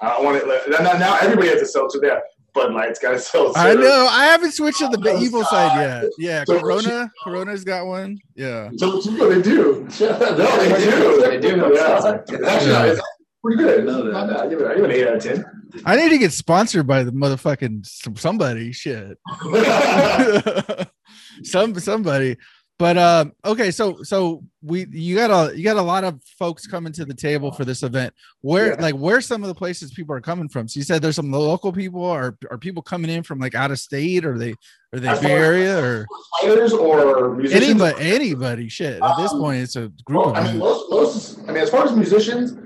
I don't want it. Now, now everybody has a seltzer there. Bud Light's got a seltzer. I know. I haven't switched to the oh, evil God. side yet. Yeah, so Corona. Corona's got one. Yeah. So, so they do. no, they do. They do. Yeah. Actually, pretty good. I give it, I give it an eight out of ten. I need to get sponsored by the motherfucking somebody. Shit. Some somebody. But um, okay, so so we you got a you got a lot of folks coming to the table for this event. Where yeah. like where some of the places people are coming from? So you said there's some local people, or are people coming in from like out of state, or they are they Bay Area or fighters or musicians? anybody anybody shit. At this um, point, it's a group. Well, I mean, most, most I mean, as far as musicians,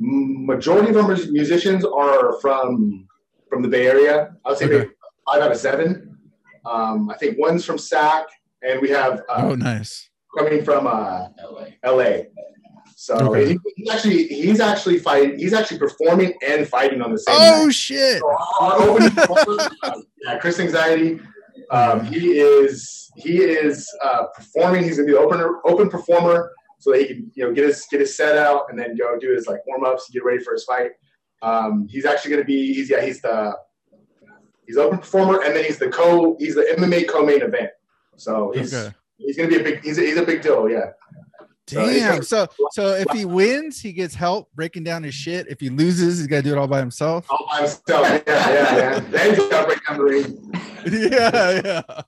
majority of our musicians are from from the Bay Area. I would say okay. five out of seven. Um, I think one's from SAC, and we have uh, oh nice coming from uh, LA. LA. So okay. he, he's actually he's actually fighting. He's actually performing and fighting on the same. Oh night. shit! So yeah, Chris Anxiety. Um, he is he is uh, performing. He's gonna be the open open performer so that he can you know get his get his set out and then go do his like warm ups, and get ready for his fight. Um, he's actually going to be he's yeah he's the he's open performer and then he's the co he's the MMA co main event. So he's okay. he's to be a big he's a, he's a big deal. Yeah. Damn. So so if he wins, he gets help breaking down his shit. If he loses, he's got to do it all by himself. All by himself. Yeah, yeah, yeah. then he's got to break down the ring. yeah, yeah.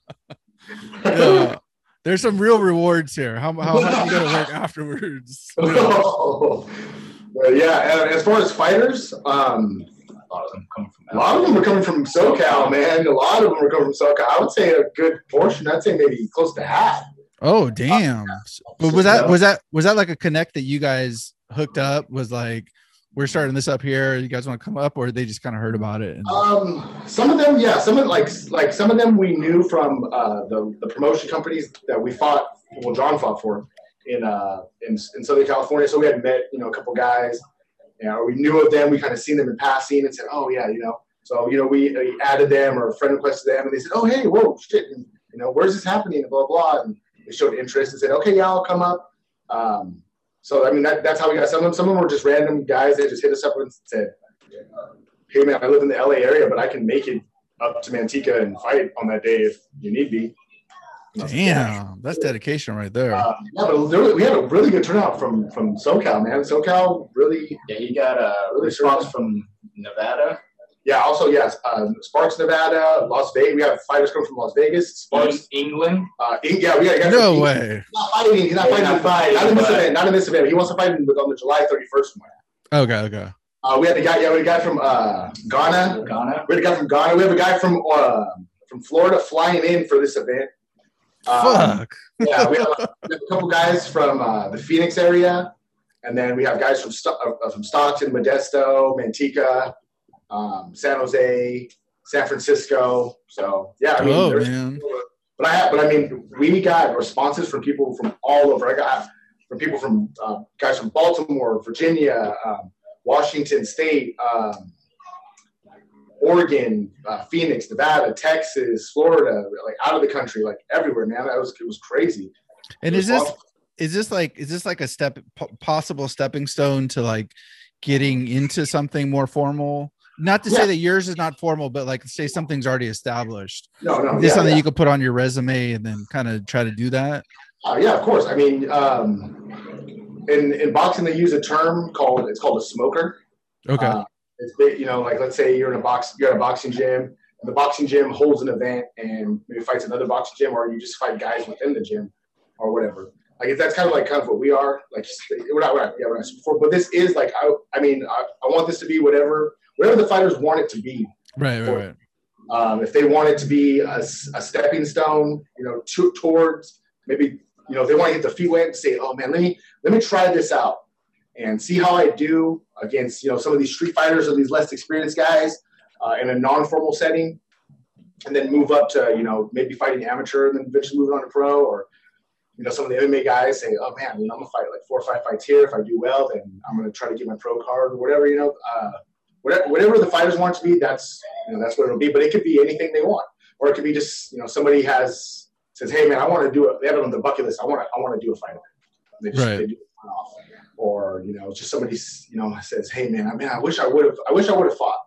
yeah there's some real rewards here. How how hard you got to work afterwards? Oh. yeah, as far as fighters, um, a lot of them coming from. A lot of them are coming from SoCal, man. A lot of them are coming from SoCal. I would say a good portion. I'd say maybe close to half. Oh damn! But was that was that was that like a connect that you guys hooked up? Was like we're starting this up here. You guys want to come up, or they just kind of heard about it? And... Um, some of them, yeah. Some of like like some of them we knew from uh, the the promotion companies that we fought. Well, Jon fought for in uh in, in Southern California. So we had met you know a couple guys. You know, we knew of them. We kind of seen them in passing and said, oh yeah, you know. So you know we, we added them or a friend requested them, and they said, oh hey, whoa, shit, and, you know, where's this happening? And blah blah. And they showed interest and said, okay, yeah, I'll come up. Um, so I mean, that, that's how we got some of them. Some of them were just random guys that just hit us up and said, "Hey man, I live in the LA area, but I can make it up to Manteca and fight on that day if you need be." Damn, that's dedication right there. Uh, yeah, but there, we had a really good turnout from from SoCal, man. SoCal really. Yeah, he got a really response from Nevada. yeah, also yes, uh, Sparks, Nevada, Las Vegas. We have fighters coming from Las Vegas. Sparks, England. Uh, yeah, we got guys no way. He's not fighting. He's not Yeah, fighting. not fighting, Not in this event. Not in this event. He wants to fight in, on the July 31st one. Okay, okay. Uh, we had a guy. Yeah, we had a guy from uh, Ghana. Ghana. We had a guy from Ghana. We have a guy from uh, from Florida flying in for this event. Um, Fuck. yeah, we have, a, we have a couple guys from uh, the Phoenix area, and then we have guys from Sto- uh, from Stockton, Modesto, Manteca, um, San Jose, San Francisco. So yeah, I mean, oh there's- man. but I have, but I mean, we got responses from people from all over. I got from people from uh, guys from Baltimore, Virginia, um, Washington State, um, Oregon, uh, Phoenix, Nevada, Texas, Florida, like out of the country, like everywhere, man. That was it was crazy. And is this awesome. is this like is this like a step possible stepping stone to like getting into something more formal? Not to Yeah. say that yours is not formal, but like say something's already established. no, no, Is this yeah, something yeah. you could put on your resume and then kind of try to do that? Uh, yeah, of course. I mean, um, in in boxing, they use a term called it's called a smoker. Okay. Uh, it's big, you know, like let's say you're in a box, you're at a boxing gym, and the boxing gym holds an event and maybe fights another boxing gym, or you just fight guys within the gym, or whatever. Like if that's kind of like kind of what we are. Like we're not, we're not yeah, we're not for, but this is like I, I mean, I, I want this to be whatever, whatever the fighters want it to be. right, right, right. Um, if they want it to be a stepping stone, you know, to, towards maybe, you know, if they want to get the feet wet and say, oh man, let me let me try this out and see how I do against, you know, some of these street fighters or these less experienced guys uh, in a non-formal setting, and then move up to, you know, maybe fighting amateur and then eventually moving on to pro or. You know, some of the MMA guys say, "Oh man, you know, I'm gonna fight like four or five fights here. If I do well, then I'm gonna try to get my pro card or whatever." You know, uh, whatever, whatever the fighters want it to be, that's you know that's what it'll be. But it could be anything they want, or it could be just you know somebody has says, "Hey man, I want to do it." They have it on the bucket list. I want to I want to do a fight. They just Right. they do it one-off. Or you know, just somebody you know says, "Hey man, I mean, I wish I would have. I wish I would have fought,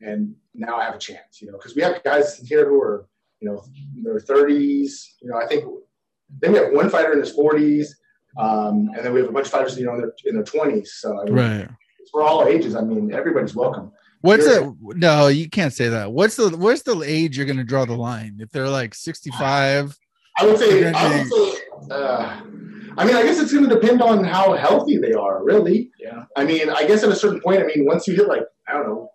and now I have a chance." You know, because we have guys here who are you know in their 30s. You know, I think then we have one fighter in his 40s, um, and then we have a bunch of fighters you know in their in their 20s. So I mean, Right. for all ages. I mean, everybody's welcome. What's it? No, you can't say that. What's the what's the age you're gonna draw the line? If they're like 65, I would say, I would say, uh, I mean, I guess it's going to depend on how healthy they are, really. Yeah. I mean, I guess at a certain point, I mean, once you hit like, I don't know.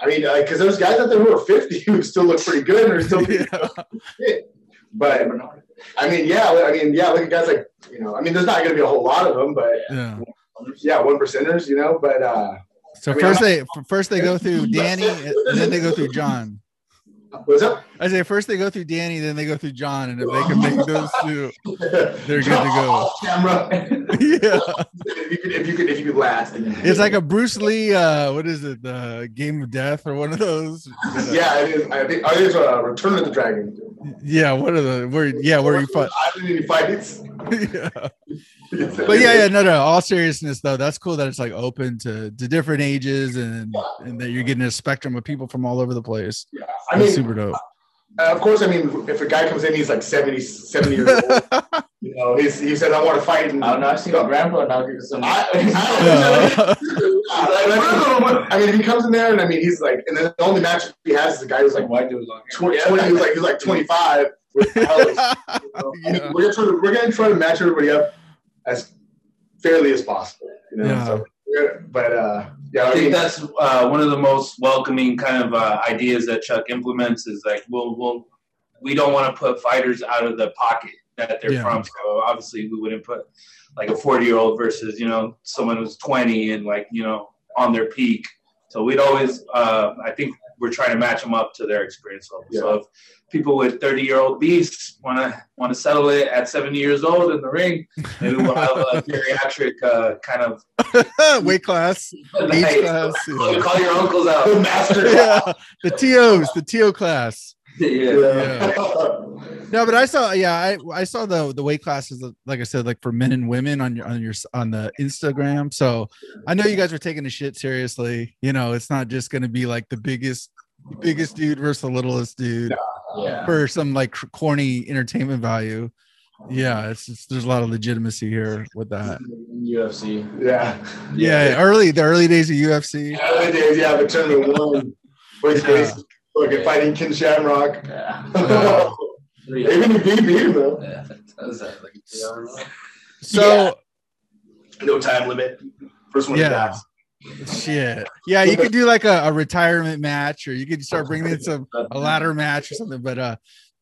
I mean, because there's guys out there who are 50 who still look pretty good and are still, yeah. but I mean, yeah, I mean, yeah, look at guys like, you know, I mean, there's not going to be a whole lot of them, but yeah. yeah, one percenters, you know, but uh, So I mean, first they first they go through Danny, and then they go through Jon. What's up? I say first they go through Danny, then they go through Jon, and if they can make those two, They're good to go. Camera. yeah, if you could, if you could, if you could last. it's like a Bruce Lee. Uh, what is it? The Game of Death or one of those? Yeah, it is. I think oh, it is uh, Return of the Dragon. Yeah, what are the where? Yeah, where you fight? Island and he fights. yeah. But yeah, yeah, no, no. All seriousness though, that's cool that it's like open to to different ages and and that you're getting a spectrum of people from all over the place. Yeah, I mean, super dope. uh, of course, I mean, if a guy comes in, he's like 70, 70 years old. you know, he's, he said, "I want to fight." And I don't know. I've seen my grandpa now do some. I, I, I mean, if he comes in there and I mean, he's like, and then the only match he has is a guy who's like white dude long. 20, 20 he was like, he's like 25. Alex, you know? I mean, we're, gonna try to, we're gonna try to match everybody up as fairly as possible. You know, Yeah. so, we're- but uh, yeah, I I think mean, that's uh, one of the most welcoming kind of uh, ideas that Chuck implements is like we'll we'll we don't want to put fighters out of the pocket that they're Yeah. from. So obviously we wouldn't put like a 40 year old versus you know someone who's 20 and like you know on their peak. So we'd always uh, I think we're trying to match them up to their experience level. So if people with 30 year old beasts want to want to settle it at 70 years old in the ring, maybe we'll have a geriatric uh, kind of Weight class, age class. Call, Yeah. call your uncles out. the master. yeah, the TOs, the TO class. yeah. Yeah. No, but I saw, yeah, I I saw the the weight classes, like I said, like for men and women on your on your on the Instagram. So I know you guys are taking the shit seriously. You know, it's not just going to be like the biggest biggest dude versus the littlest dude Yeah. for some like corny entertainment value. Oh, yeah, it's, it's there's a lot of legitimacy here with that. UFC. Yeah. Yeah, early the early days of UFC. Early days, yeah, but tournament one. Voice Yeah. case. Look at fighting Ken Shamrock. Yeah. Yeah. Even if he beat him though. Yeah. That like three hours long? So No time limit. First one Yeah. yeah. Shit. Yeah, you could do like a, a retirement match, or you could start bringing in some a ladder match or something. But uh,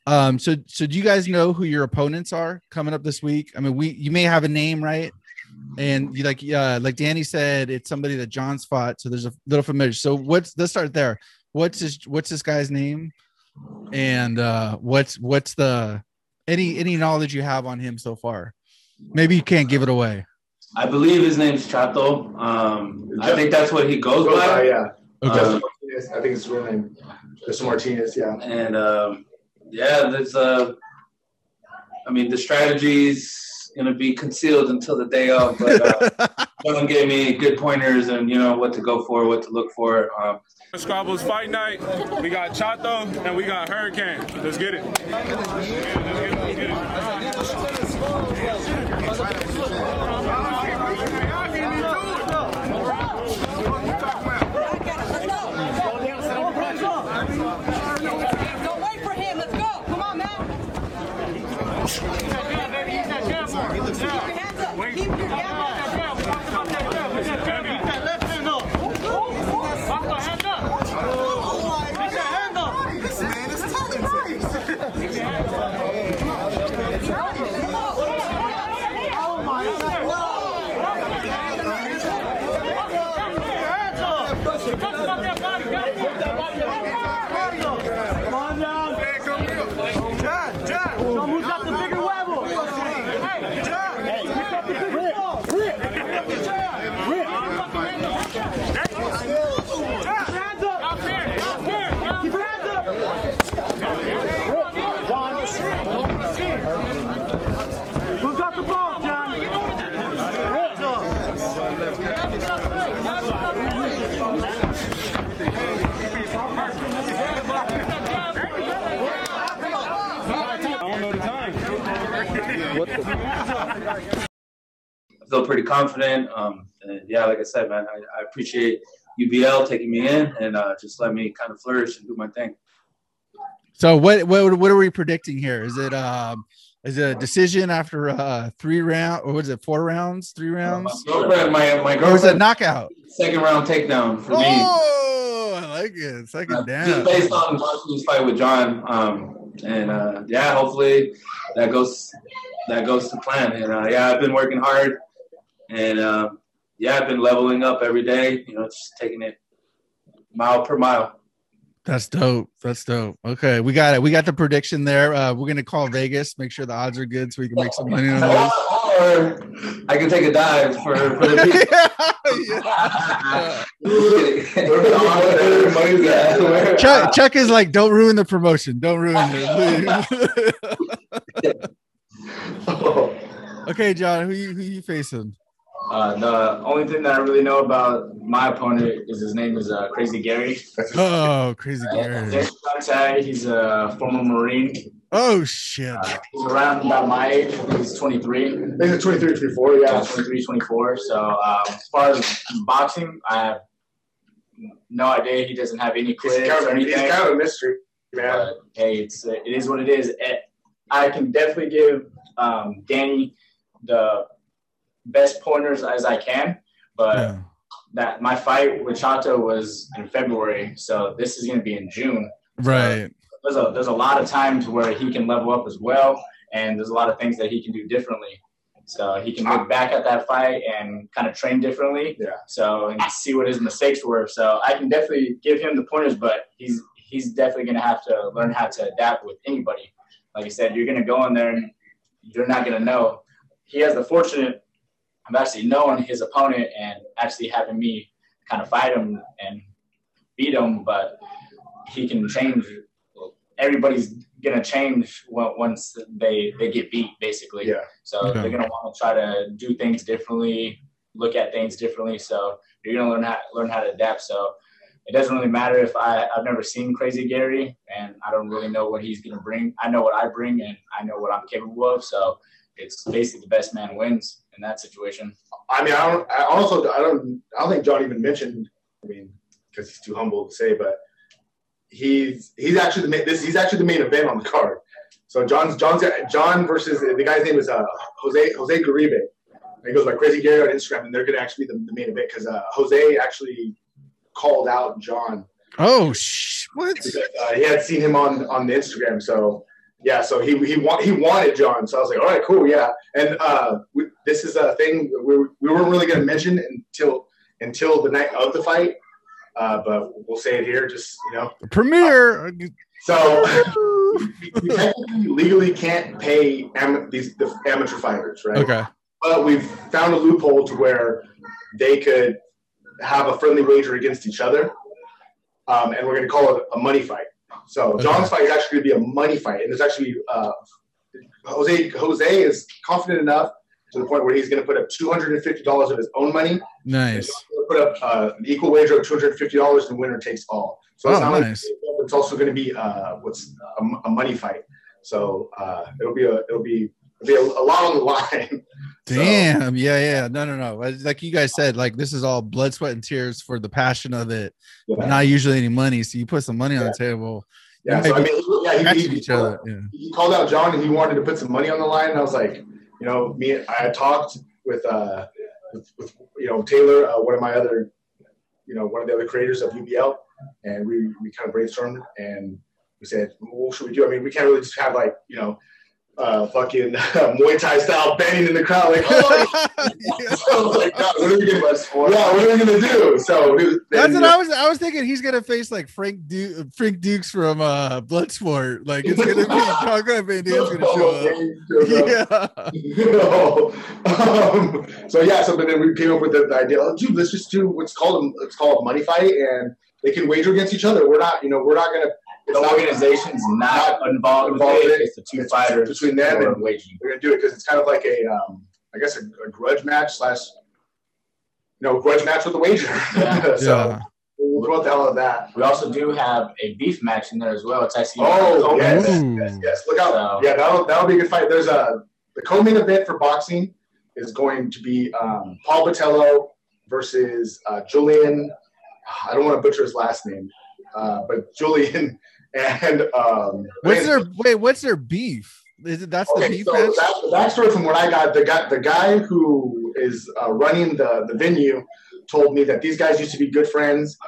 um, so so do you guys know who your opponents are coming up this week? I mean, we you may have a name, right? And you like uh like Danny said, it's somebody that Jon's fought, so there's a little familiar. So what's let's start there. What's his what's this guy's name? And uh what's what's the any any knowledge you have on him so far? Maybe you can't give it away. I believe his name's Chato. Um, I think that's what he goes Goes by, by. yeah. Okay. Um, Martinez. I think it's his real name. Justin Martinez, yeah. and um, yeah, there's uh, I mean, the strategy's gonna be concealed until the day of, but uh, Jon gave me good pointers and you know what to go for, what to look for. Um, Scrabbles fight night. We got Chato and we got Hurricane. Let's get it. Let's get it. Let's get it. Let's get it. Feel pretty confident. Um, and yeah, like I said, man, I, I appreciate UBL taking me in and uh, just let me kind of flourish and do my thing. So what what what are we predicting here? Is it um is it a decision after uh three round or was it four rounds, three My rounds? girlfriend, my, my Or was it knockout? second round takedown for me. Oh, I like it. Second Uh, down. Just based on watching this fight with Jon, um, and uh, yeah, hopefully that goes that goes to plan. And uh, yeah, I've been working hard, and uh, yeah, I've been leveling up every day. You know, just taking it mile per mile. That's dope. That's dope. Okay, we got it. We got the prediction there. Uh, we're gonna call Vegas, make sure the odds are good, so we can make some money on this. or I can take a dive for, for the people. yeah. At. Chuck, Chuck is like, don't ruin the promotion. Don't ruin it. okay, Jon, who you who you facing? Uh, the only thing that I really know about my opponent is his name is uh, Crazy Gary. Oh, crazy Gary. Jason Conte, he's a former Marine. Oh shit. Uh, he's around about my age. I think he's 23. He's a 23, 24, yeah. Yeah, 23, 24. So um, as far as boxing, I have no idea. He doesn't have any He's quiz kind, or of, he's anything. kind of a mystery, man. But hey, it's it is what it is. I can definitely give um, Danny the best pointers as I can, but Yeah. that my fight with Chato was in February, so this is going to be in June. Right. There's a there's a lot of times where he can level up as well, and there's a lot of things that he can do differently. So he can look back at that fight and kind of train differently. Yeah. So and see what his mistakes were. So I can definitely give him the pointers, but he's he's definitely going to have to learn how to adapt with anybody. Like I said, you're going to go in there and you're not going to know. He has the fortunate of actually knowing his opponent and actually having me kind of fight him and beat him, but he can change. Everybody's gonna change once they they get beat, basically. Yeah. So Okay. they're gonna want to try to do things differently, look at things differently. So you're gonna learn how learn how to adapt. So it doesn't really matter if I I've never seen Crazy Gary and I don't really know what he's gonna bring. I know what I bring and I know what I'm capable of. So it's basically the best man wins in that situation. I mean, I don't. I also, I don't. I don't think Jon even mentioned. I mean, because he's too humble to say, but he's he's actually the main, this. He's actually the main event on the card. So Jon's Jon's Jon versus the guy's name is uh, Jose Jose Garibe. He goes by Crazy Gary on Instagram, and they're going to actually be the, the main event because uh, Jose actually called out Jon. Oh, sh- what? Because, uh, he had seen him on on the Instagram, so yeah, so he he want he wanted Jon, so I was like, all right, cool, yeah. And uh, we, this is a thing we we weren't really going to mention until until the night of the fight, uh, but we'll say it here, just you know. Premiere. So we technically legally can't pay am- these the amateur fighters, right? Okay. But we've found a loophole to where they could have a friendly wager against each other, um, and we're going to call it a money fight. So Jon's fight is actually going to be a money fight, and there's actually uh, Jose Jose is confident enough to the point where he's going to put up two hundred and fifty dollars of his own money. Nice. Put up uh, an equal wager of two hundred and fifty dollars, and winner takes all. So it's Oh, not nice. like it's also going to be uh, what's a, a money fight. So uh, it'll be a it'll be it'll be a, a lot on the line. So- Damn. Yeah, yeah. No, no, no. Like you guys said, like this is all blood, sweat, and tears for the passion of it. Yeah. Not usually any money. So you put some money on the table. Yeah, so I mean, yeah, he, he, each other. Yeah. he called out Jon and he wanted to put some money on the line. And I was like, you know, me, I talked with, uh, with, with you know, Taylor, uh, one of my other, you know, one of the other creators of UBL, and we, we kind of brainstormed and we said, what should we do? I mean, we can't really just have like, you know, uh, fucking Muay Thai style banging in the crowd, like, oh, Yeah. so I was like, God, what are we gonna, yeah, what are we gonna do? So we- That's what I was. I was thinking he's gonna face like Frank du- Frank Dux from uh Bloodsport. Like it's gonna be Congo Van Damme's gonna show up. Yeah. no. Um, so yeah, so but then we came up with the, the idea. Oh, dude, let's just do what's called a, it's called money fight, and they can wager against each other. We're not, you know, we're not gonna. It's The not organization's not involved with involved in it. it. It's the two It's fighters between them and- waging. We're gonna do it because it's kind of like a, um, I guess a, a grudge match slash, you know, grudge match with a wager. Yeah. so Yeah. we'll throw out the hell of that. We also do have a beef match in there as well. It's actually Oh yes, yes, yes. Look out! So- Yeah, that'll that'll be a good fight. There's a the co-main event for boxing is going to be um, Paul Botello versus uh, Julian. I don't want to butcher his last name, uh, but Julian and um, What's their wait? What's their beef? Is it that's the beef so match? that, the backstory from what I got, the guy, the guy who is uh, running the, the venue told me that these guys used to be good friends.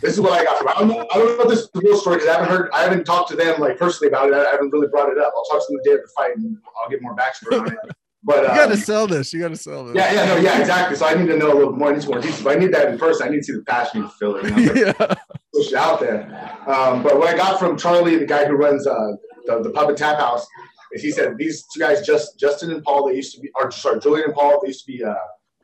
This is what I got from. I don't know. I don't know if this is the real story because I haven't heard. I haven't talked to them like personally about it. I haven't really brought it up. I'll talk to them the day of the fight and I'll get more backstory on it. But You um, gotta sell this. You gotta sell this. yeah, yeah, no, yeah, exactly. So I need to know a little more. I need more details. But I need that in person. I need to see the passion you feel it. You know? like, yeah. Push it out there. Um, but what I got from Charlie, the guy who runs uh, the, the pub and tap house, is he said these two guys, just Justin and Paul, they used to be, or sorry, Julian and Paul, they used to be uh,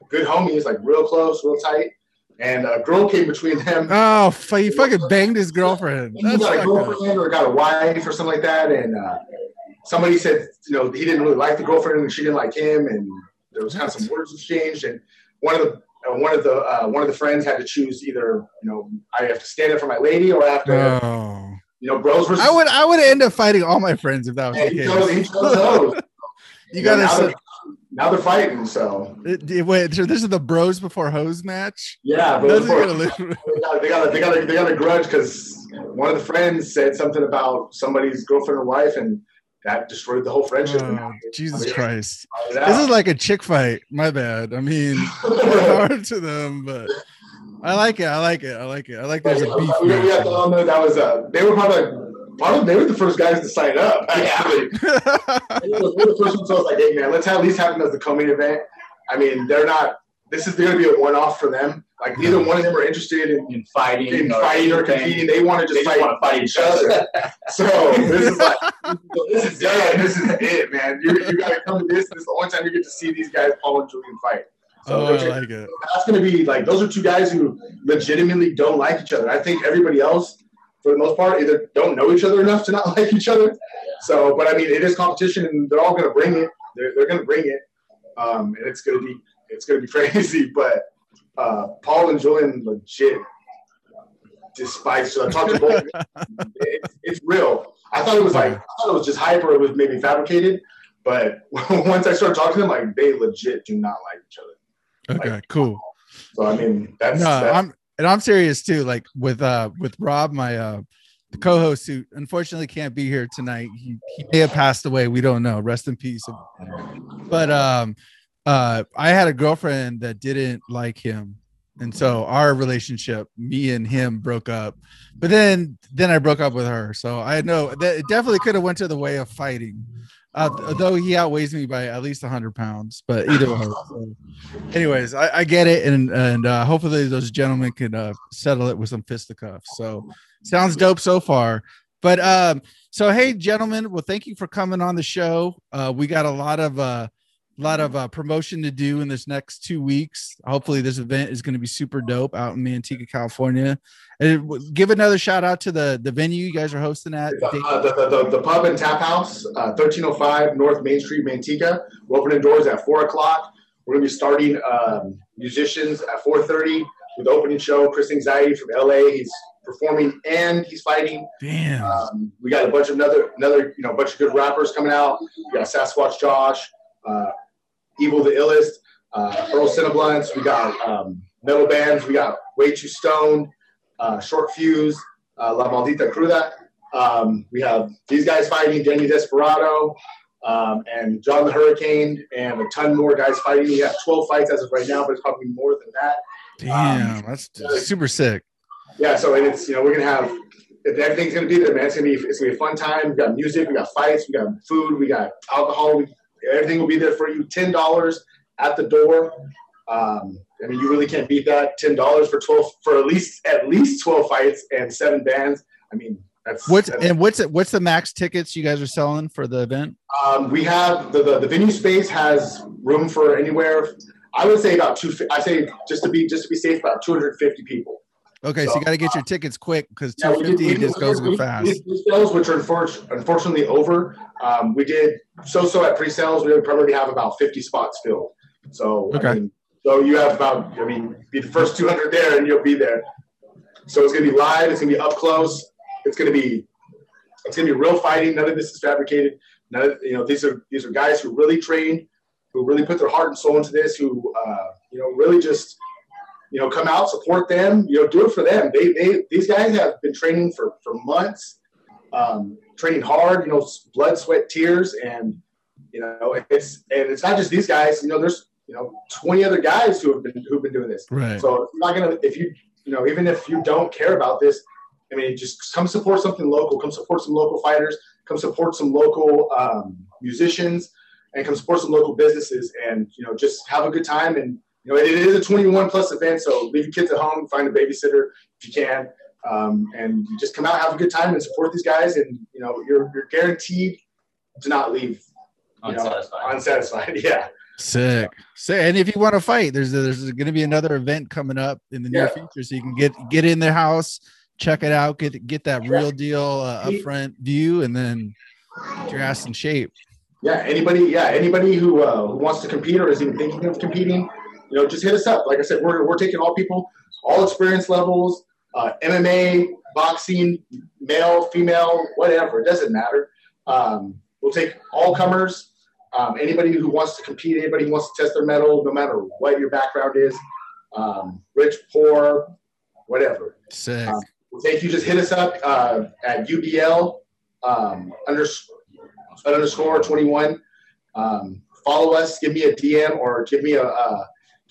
good homies, like real close, real tight. And a girl came between them. Oh, he fucking banged his girlfriend. He got a girlfriend or got a wife or something like that. And uh, somebody said, you know, he didn't really like the girlfriend and she didn't like him. And there was kind of some words exchanged. And one of the one of the uh, one of the friends had to choose either, you know, I have to stand up for my lady or I have to, Oh. you know, bros versus I would I would end up fighting all my friends if that was Yeah, the he chose, case. chose. You gotta now, they're, now they're fighting, so it- it- wait. So this is the bros before hose match. yeah. Those before- they got they got a, they got a, they got a grudge because one of the friends said something about somebody's girlfriend or wife, and that destroyed the whole friendship. Oh, now they- Jesus Christ! This is like a chick fight. My bad. I mean, hard to them, but I like it. I like it. I like it. I like there's a beef we, we have to all know that was uh, they were probably probably they were the first guys to sign up. Actually, they were the first ones. So I was like, hey man, let's at least have them as the co-main event. I mean, they're not. This is going to be a one-off for them. Like neither one of them are interested in in fighting, in fighting or anything. competing. They want to just just fight, want to fight each other. So this is like this is it. This is it, man. You, you got to come to this. This is the only time you get to see these guys, Paul and Julian, fight. So oh, I like it. that's going to be like those are two guys who legitimately don't like each other. I think everybody else, for the most part, either don't know each other enough to not like each other. So, but I mean, it is competition, and they're all going to bring it. They're, they're going to bring it, um, and it's going to be it's going to be crazy. But uh, Paul and Julian, legit, despite. So I talked to both. it's, it's real. I thought it was like I thought it was just hype or it was maybe fabricated. But once I started talking to them, like they legit do not like each other. Okay, Like, cool. So I mean, that's, No, that's I'm and I'm serious too. Like with uh with Rob, my uh the co-host who unfortunately can't be here tonight. He he may have passed away. We don't know. Rest in peace. But um uh I had a girlfriend that didn't like him. And so our relationship, me and him broke up. But then then I broke up with her. So I know that it definitely could have went to the way of fighting. Uh, though he outweighs me by at least 100 pounds but either way so anyways I, I get it and and uh hopefully those gentlemen can uh settle it with some fisticuffs so sounds dope so far but um so hey gentlemen well thank you for coming on the show uh we got a lot of uh lot of uh, promotion to do in this next two weeks. Hopefully, this event is going to be super dope out in Manteca, California. And give another shout out to the the venue you guys are hosting at. Uh, the, the, the, the pub and tap house, uh, 1305 North Main Street, Manteca. We're opening doors at 4 o'clock. We're going to be starting um, musicians at 4.30 with the opening show. Chris Anxiety from LA. He's performing and he's fighting. Damn. Um, we got a bunch of another, another, you know, bunch of good rappers coming out. We got Sasquatch Josh, uh, Evil Tha Illest, uh, Earl Cineblunts. We got um, metal bands. We got Way Too Stoned, uh, Short Fuse, uh, La Maldita Cruda. Um, we have these guys fighting, Danny Desperado, um, and Jon the Hurricane, and a ton more guys fighting. We have 12 fights as of right now, but it's probably more than that. Damn, that's super sick. Yeah, so and it's you know we're gonna have everything's gonna be there, man. It's gonna be it's gonna be a fun time. We got music, we got fights, we got food, we got alcohol. We, everything will be there for you. Ten dollars at the door. Um, I mean, you really can't beat that. Ten dollars for twelve for at least at least twelve fights and seven bands. I mean, that's What's that's, and what's what's the max tickets you guys are selling for the event? um, we have the, the the venue space has room for anywhere. I would say about two. I say just to be just to be safe, about two hundred fifty people. Okay, so, So, you got to get your tickets quick because Yeah, we did- 250 we just goes we- fast. we Pre-sales, which are unfor- unfortunately over. Um, we did so-so at pre-sales. We would probably have about 50 spots filled. So, Okay. I mean, so you have about, I mean, be the first 200 there and you'll be there. So it's going to be live. It's going to be up close. It's going to be, it's to be real fighting. None of this is fabricated. None of, you know, these are, these are guys who really trained, who really put their heart and soul into this, who, uh, you know, really just, you know, come out, support them, you know, do it for them. They, they, these guys have been training for, for months, um, training hard, you know, blood, sweat, tears. And, you know, it's, and it's not just these guys, you know, there's, you know, 20 other guys who have been, who've been doing this. Right. So you're not going to, if you, you know, even if you don't care about this, I mean, just come support something local, come support some local fighters, come support some local um, musicians and come support some local businesses and, you know, just have a good time and, you know, it, it is a 21 plus event, so leave your kids at home, find a babysitter if you can, um, and you just come out, have a good time, and support these guys. And you know, you're you're guaranteed to not leave you know, Unsatisfied. unsatisfied. Yeah, Sick. Sick. And if you want to fight, there's there's going to be another event coming up in the near Yeah. future, so you can get get in their house, check it out, get get that real deal uh, upfront view, and then get your ass in shape. yeah. Anybody, yeah, anybody who uh, who wants to compete or is even thinking of competing, you know, just hit us up. Like I said, we're we're taking all people, all experience levels, uh, MMA, boxing, male, female, whatever. It doesn't matter. Um, we'll take all comers. Um, anybody who wants to compete, anybody who wants to test their mettle, no matter what your background is, um, rich, poor, whatever. Sick. Um, well, thank you. Just hit us up uh, at UBL um, unders- underscore 21. Um, follow us. Give me a DM or give me a uh,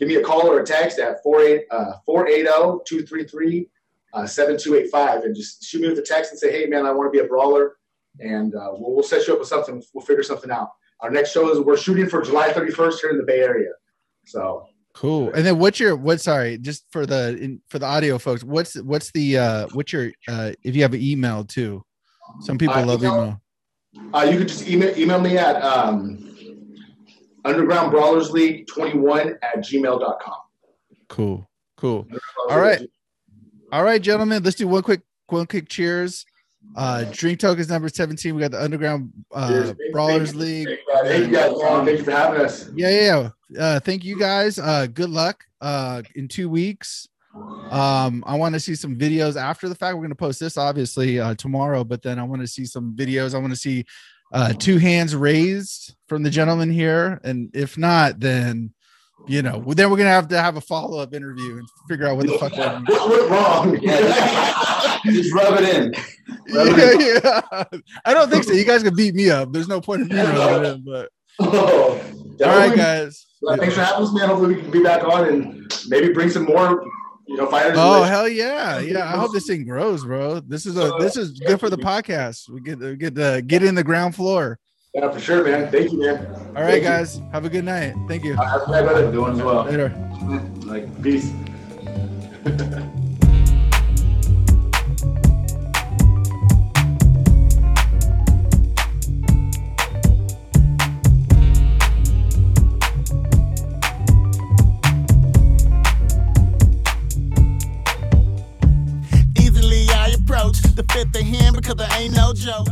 give me a call or a text at 48 uh, 480-233 uh, 7285 and just shoot me with a text and say, hey man, I want to be a brawler, and uh, we'll, we'll set you up with something. We'll figure something out. Our next show is we're shooting for July 31st here in the Bay Area. So Cool. And then what's your what? Sorry, just for the in, for the audio folks, what's what's the uh what's your uh if you have an email too? Some people Uh, love email- email. Uh, you can just email, email me at um, underground brawlers league 21 at gmail.com. Cool. Cool. All right. All right, gentlemen, let's do one quick one quick cheers. Uh drink tokens number 17. We got the underground uh Cheers. brawlers league. Thank you guys. Thank you for having us. Yeah, yeah. yeah. Uh thank you guys. Uh good luck uh in two weeks. Um, I want to see some videos after the fact. We're going to post this obviously uh, tomorrow, but then I want to see some videos. I want to see uh, two hands raised from the gentleman here, and if not, then you know, then we're gonna have to have a follow up interview and figure out what the fuck went wrong. Yeah, just rub it in. yeah, yeah. I don't think so. You guys can beat me up. There's no point in me rubbing it in, but Oh, all right, guys. Well, thanks for having us, man. Hopefully, we can be back on and maybe bring some more, you know, fighters. Oh hell yeah, yeah! I hope this thing grows, bro. This is a this is good for the podcast. We get we get to get in the ground floor. Yeah, for sure, man. Thank you, man. All right, guys. Have a good night. Thank you. Have a good brother. Doing as well. Later. Like, peace. the fifth of him because I ain't no joke.